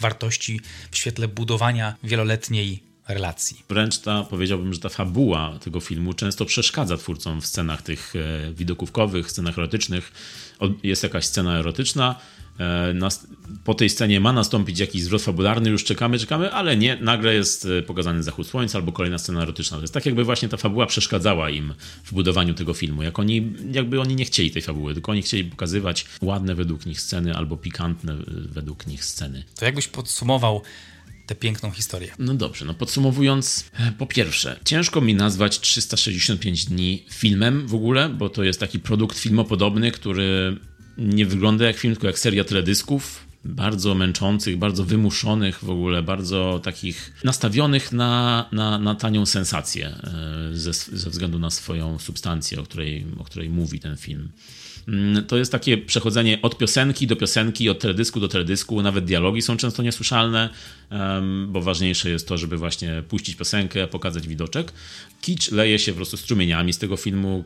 wartości w świetle budowania wieloletniej relacji. Wręcz ta, powiedziałbym, że ta fabuła tego filmu często przeszkadza twórcom w scenach tych e, widokówkowych, scenach erotycznych. Jest jakaś scena erotyczna, po tej scenie ma nastąpić jakiś zwrot fabularny, już czekamy, czekamy, ale nie, nagle jest e, pokazany zachód słońca albo kolejna scena erotyczna. To jest tak, jakby właśnie ta fabuła przeszkadzała im w budowaniu tego filmu. Jak oni, jakby oni nie chcieli tej fabuły, tylko oni chcieli pokazywać ładne według nich sceny albo pikantne e, według nich sceny. To jakbyś podsumował tę piękną historię. No dobrze, no podsumowując, po pierwsze, ciężko mi nazwać 365 dni filmem w ogóle, bo to jest taki produkt filmopodobny, który nie wygląda jak film, tylko jak seria teledysków. Bardzo męczących, bardzo wymuszonych, w ogóle bardzo takich nastawionych na, na, na tanią sensację e, ze, ze względu na swoją substancję, o której, o której mówi ten film. Mm, to jest takie przechodzenie od piosenki do piosenki, od teledysku do teledysku, nawet dialogi są często niesłyszalne, bo ważniejsze jest to, żeby właśnie puścić piosenkę, pokazać widoczek. Kicz leje się po prostu strumieniami z tego filmu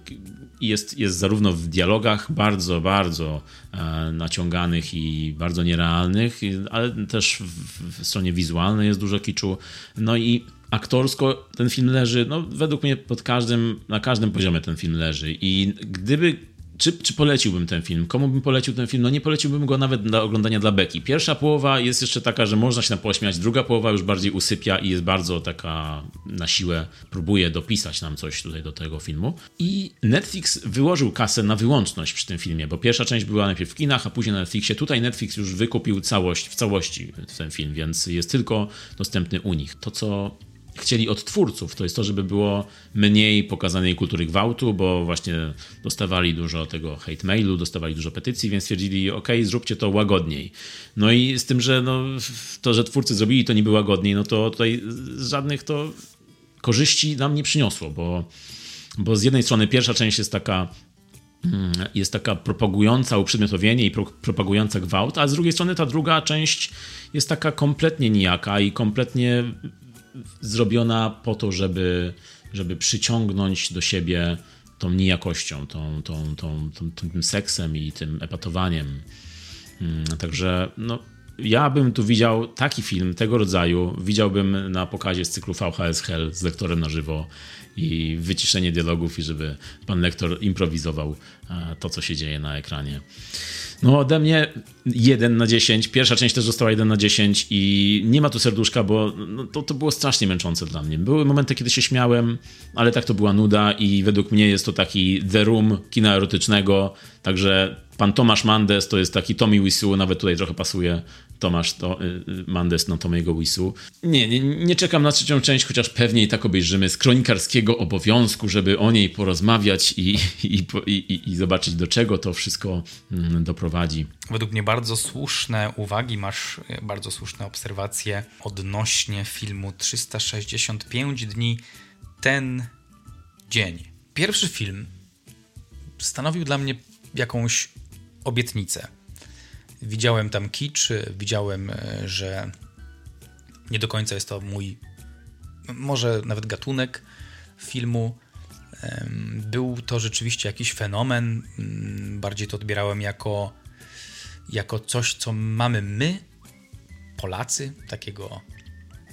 i jest, jest zarówno w dialogach bardzo, bardzo e, naciąganych i bardzo nierealnych, ale też w, w stronie wizualnej jest dużo kiczu. No i aktorsko ten film leży, no według mnie pod każdym, na każdym poziomie ten film leży i gdyby czy, czy poleciłbym ten film? Komu bym polecił ten film? No nie poleciłbym go nawet do oglądania dla Beki. Pierwsza połowa jest jeszcze taka, że można się na pośmiać, druga połowa już bardziej usypia i jest bardzo taka na siłę, próbuje dopisać nam coś tutaj do tego filmu. I Netflix wyłożył kasę na wyłączność przy tym filmie, bo pierwsza część była najpierw w kinach, a później na Netflixie. Tutaj Netflix już wykupił całość, w całości ten film, więc jest tylko dostępny u nich. To, co chcieli od twórców, to jest to, żeby było mniej pokazanej kultury gwałtu, bo właśnie dostawali dużo tego hate mailu, dostawali dużo petycji, więc stwierdzili, ok, zróbcie to łagodniej. No i z tym, że no, to, że twórcy zrobili to niby łagodniej, no to tutaj żadnych to korzyści nam nie przyniosło, bo, bo z jednej strony pierwsza część jest taka mm, jest taka propagująca uprzedmiotowienie i pro, propagująca gwałt, a z drugiej strony ta druga część jest taka kompletnie nijaka i kompletnie zrobiona po to, żeby, żeby przyciągnąć do siebie tą niejakością, tą, tą, tą, tą, tym seksem i tym epatowaniem. Mm, także no, ja bym tu widział taki film tego rodzaju, widziałbym na pokazie z cyklu VHS Hell z lektorem na żywo i wyciszenie dialogów i żeby pan lektor improwizował to, co się dzieje na ekranie. No ode mnie 1 na 10. Pierwsza część też została 1 na 10 i nie ma tu serduszka, bo no, to, to było strasznie męczące dla mnie. Były momenty, kiedy się śmiałem, ale tak to była nuda i według mnie jest to taki The Room kina erotycznego, także pan Tomasz Mandes to jest taki Tommy Wiseau, nawet tutaj trochę pasuje Tomasz to, y, y, Mandes na Tomiego Wisu. Nie, nie, nie, czekam na trzecią część, chociaż pewnie i tak obejrzymy z kronikarskiego obowiązku, żeby o niej porozmawiać i, i, i, i zobaczyć, do czego to wszystko mm, doprowadzi. Według mnie bardzo słuszne uwagi, masz e, bardzo słuszne obserwacje odnośnie filmu 365 dni ten dzień. Pierwszy film stanowił dla mnie jakąś obietnicę Widziałem tam kicz, widziałem, e, że nie do końca jest to mój, może nawet gatunek filmu. Był to rzeczywiście jakiś fenomen. Mm, bardziej to odbierałem jako, jako coś, co mamy my, Polacy, takiego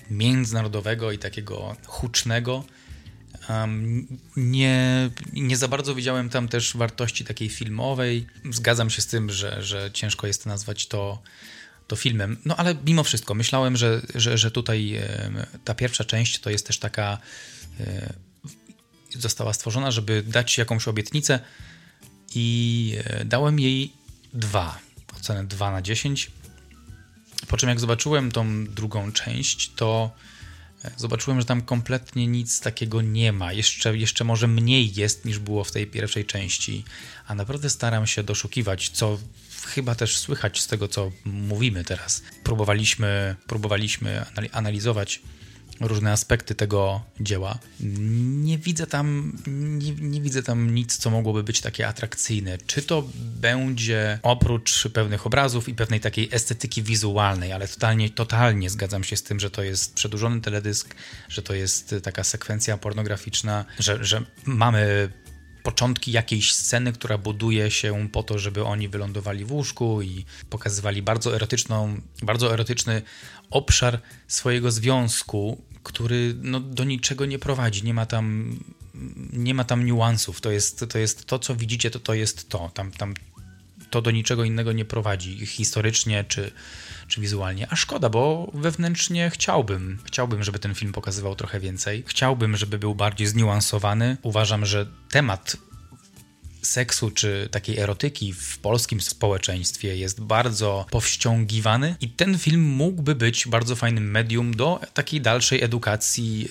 międzynarodowego i takiego hucznego Um, nie, nie za bardzo widziałem tam też wartości takiej filmowej. Zgadzam się z tym, że, że ciężko jest nazwać to, to filmem. No ale mimo wszystko myślałem, że, że, że tutaj ta pierwsza część to jest też taka. Została stworzona, żeby dać jakąś obietnicę i e, dałem jej dwa. Ocenę 2 na 10. Po czym jak zobaczyłem tą drugą część, to zobaczyłem, że tam kompletnie nic takiego nie ma. Jeszcze, jeszcze może mniej jest niż było w tej pierwszej części, a naprawdę staram się doszukiwać, co chyba też słychać z tego, co mówimy teraz. Próbowaliśmy, próbowaliśmy analizować różne aspekty tego dzieła. Nie widzę tam, nie, nie, widzę tam nic, co mogłoby być takie atrakcyjne. Czy to będzie oprócz pewnych obrazów i pewnej takiej estetyki wizualnej, ale totalnie, totalnie zgadzam się z tym, że to jest przedłużony teledysk, że to jest taka sekwencja pornograficzna, że, że mamy początki jakiejś sceny, która buduje się po to, żeby oni wylądowali w łóżku i pokazywali bardzo erotyczną, bardzo erotyczny obszar swojego związku, który no, do niczego nie prowadzi. Nie ma tam, nie ma tam niuansów. To jest, to jest to, co widzicie, to, to jest to. Tam, tam to do niczego innego nie prowadzi historycznie czy, czy wizualnie. A szkoda, bo wewnętrznie chciałbym, chciałbym, żeby ten film pokazywał trochę więcej. Chciałbym, żeby był bardziej zniuansowany. Uważam, że temat seksu czy takiej erotyki w polskim społeczeństwie jest bardzo powściągiwany i ten film mógłby być bardzo fajnym medium do takiej dalszej edukacji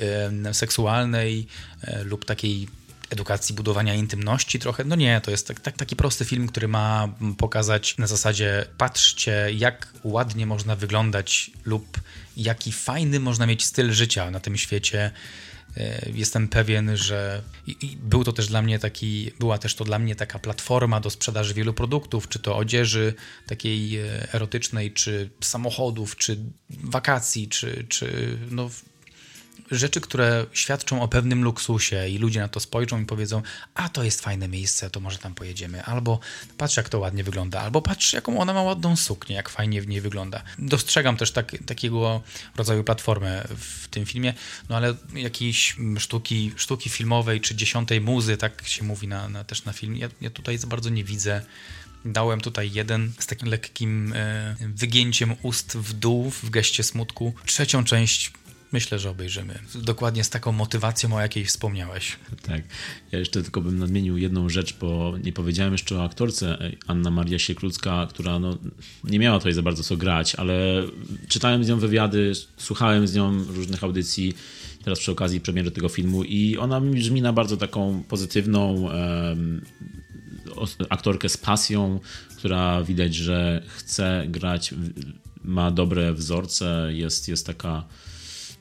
seksualnej e, lub takiej edukacji budowania intymności trochę. No nie, to jest tak, tak, taki prosty film, który ma pokazać na zasadzie patrzcie, jak ładnie można wyglądać lub jaki fajny można mieć styl życia na tym świecie E, jestem pewien, że i był to też dla mnie taki, była też to dla mnie taka platforma do sprzedaży wielu produktów, czy to odzieży takiej e, erotycznej, czy samochodów, czy wakacji, czy, czy no, rzeczy, które świadczą o pewnym luksusie i ludzie na to spojrzą i powiedzą, a to jest fajne miejsce, to może tam pojedziemy, albo patrz jak to ładnie wygląda, albo patrz jaką ona ma ładną suknię, jak fajnie w niej wygląda. Dostrzegam też tak, takiego rodzaju platformę w tym filmie, no ale jakieś sztuki, sztuki filmowej czy dziesiątej muzy, tak się mówi na, na też na filmie, ja, ja tutaj za bardzo nie widzę. Dałem tutaj jeden z takim lekkim e, wygięciem ust w dół w geście smutku. Trzecią część myślę, że obejrzymy. Dokładnie z taką motywacją, o jakiej wspomniałeś. Tak. Ja jeszcze tylko bym nadmienił jedną rzecz, bo nie powiedziałem jeszcze o aktorce Anna Maria Sieklucka, która no, nie miała tutaj za bardzo co grać, ale czytałem z nią wywiady, słuchałem z nią różnych audycji teraz przy okazji premiery tego filmu i ona mi brzmi na bardzo taką pozytywną um, aktorkę z pasją, która widać, że chce grać, ma dobre wzorce, jest, jest taka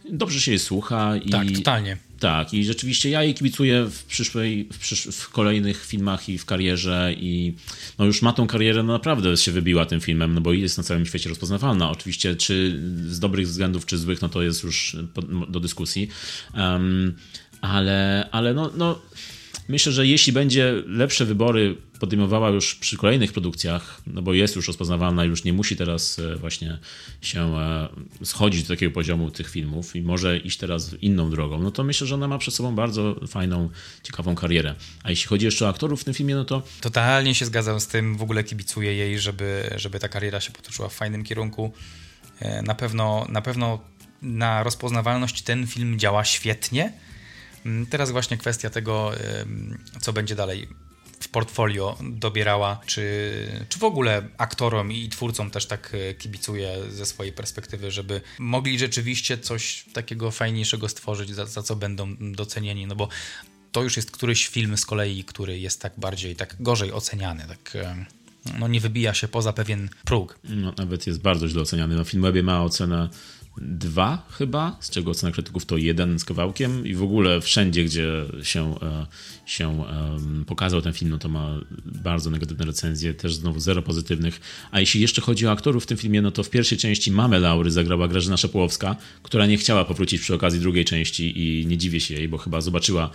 dobrze się jej słucha. I, tak, totalnie. Tak, i rzeczywiście ja jej kibicuję w przyszłej, w, przysz w kolejnych filmach i w karierze i no już ma tą karierę, no naprawdę się wybiła tym filmem, no bo jest na całym świecie rozpoznawalna. Oczywiście, czy z dobrych względów, czy złych, no to jest już do dyskusji. Um, ale, ale no, no myślę, że jeśli będzie lepsze wybory podejmowała już przy kolejnych produkcjach, no bo jest już rozpoznawalna, już nie musi teraz e, właśnie się e, schodzić do takiego poziomu tych filmów i może iść teraz inną drogą, no to myślę, że ona ma przed sobą bardzo fajną, ciekawą karierę. A jeśli chodzi jeszcze o aktorów w tym filmie, no to... Totalnie się zgadzam z tym, w ogóle kibicuję jej, żeby, żeby ta kariera się potoczyła w fajnym kierunku. E, na pewno, na pewno na rozpoznawalność ten film działa świetnie. Mm, teraz właśnie kwestia tego, co będzie dalej w portfolio dobierała, czy, czy w ogóle aktorom i twórcom też tak e, kibicuję ze swojej perspektywy, żeby mogli rzeczywiście coś takiego fajniejszego stworzyć, za, za co będą docenieni, no bo to już jest któryś film z kolei, który jest tak bardziej, tak gorzej oceniany, tak e, no nie wybija się poza pewien próg. No, nawet jest bardzo źle oceniany. No, Filmwebie ma ocenę dwa chyba, z czego ocena krytyków to jeden z kawałkiem i w ogóle wszędzie, gdzie się, e, się pokazał ten film, no to ma bardzo negatywne recenzje, też znowu zero pozytywnych. A jeśli jeszcze chodzi o aktorów w tym filmie, no to w pierwszej części Mamę Laury zagrała Grażyna Szepołowska, która nie chciała powrócić przy okazji drugiej części i nie dziwię się jej, bo chyba zobaczyła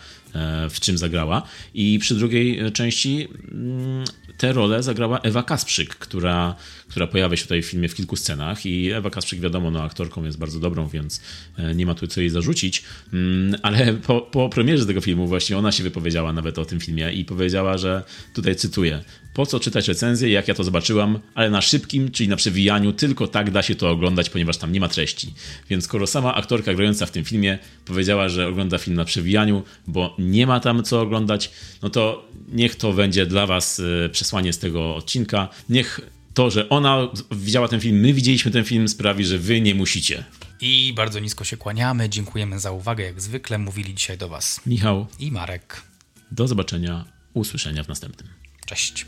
w czym zagrała. I przy drugiej e, części mm, tę rolę zagrała Ewa Kasprzyk, która, która pojawia się tutaj w filmie w kilku scenach i Ewa Kasprzyk wiadomo, no aktorką jest bardzo dobrą, więc e, nie ma tu co jej zarzucić, mm, ale po, po premierze tego filmu właśnie ona się wypowiedziała nawet o tym filmie i powiedziała, że tutaj cytuję, po co czytać recenzję, jak ja to zobaczyłam, ale na szybkim, czyli na przewijaniu, tylko tak da się to oglądać, ponieważ tam nie ma treści. Więc skoro sama aktorka grająca w tym filmie powiedziała, że ogląda film na przewijaniu, bo nie ma tam co oglądać, no to niech to będzie dla Was e, przesłanie z tego odcinka. Niech to, że ona widziała ten film, my widzieliśmy ten film, sprawi, że Wy nie musicie. I bardzo nisko się kłaniamy. Dziękujemy za uwagę. Jak zwykle mówili dzisiaj do Was Michał i Marek. Do zobaczenia, usłyszenia w następnym. Cześć.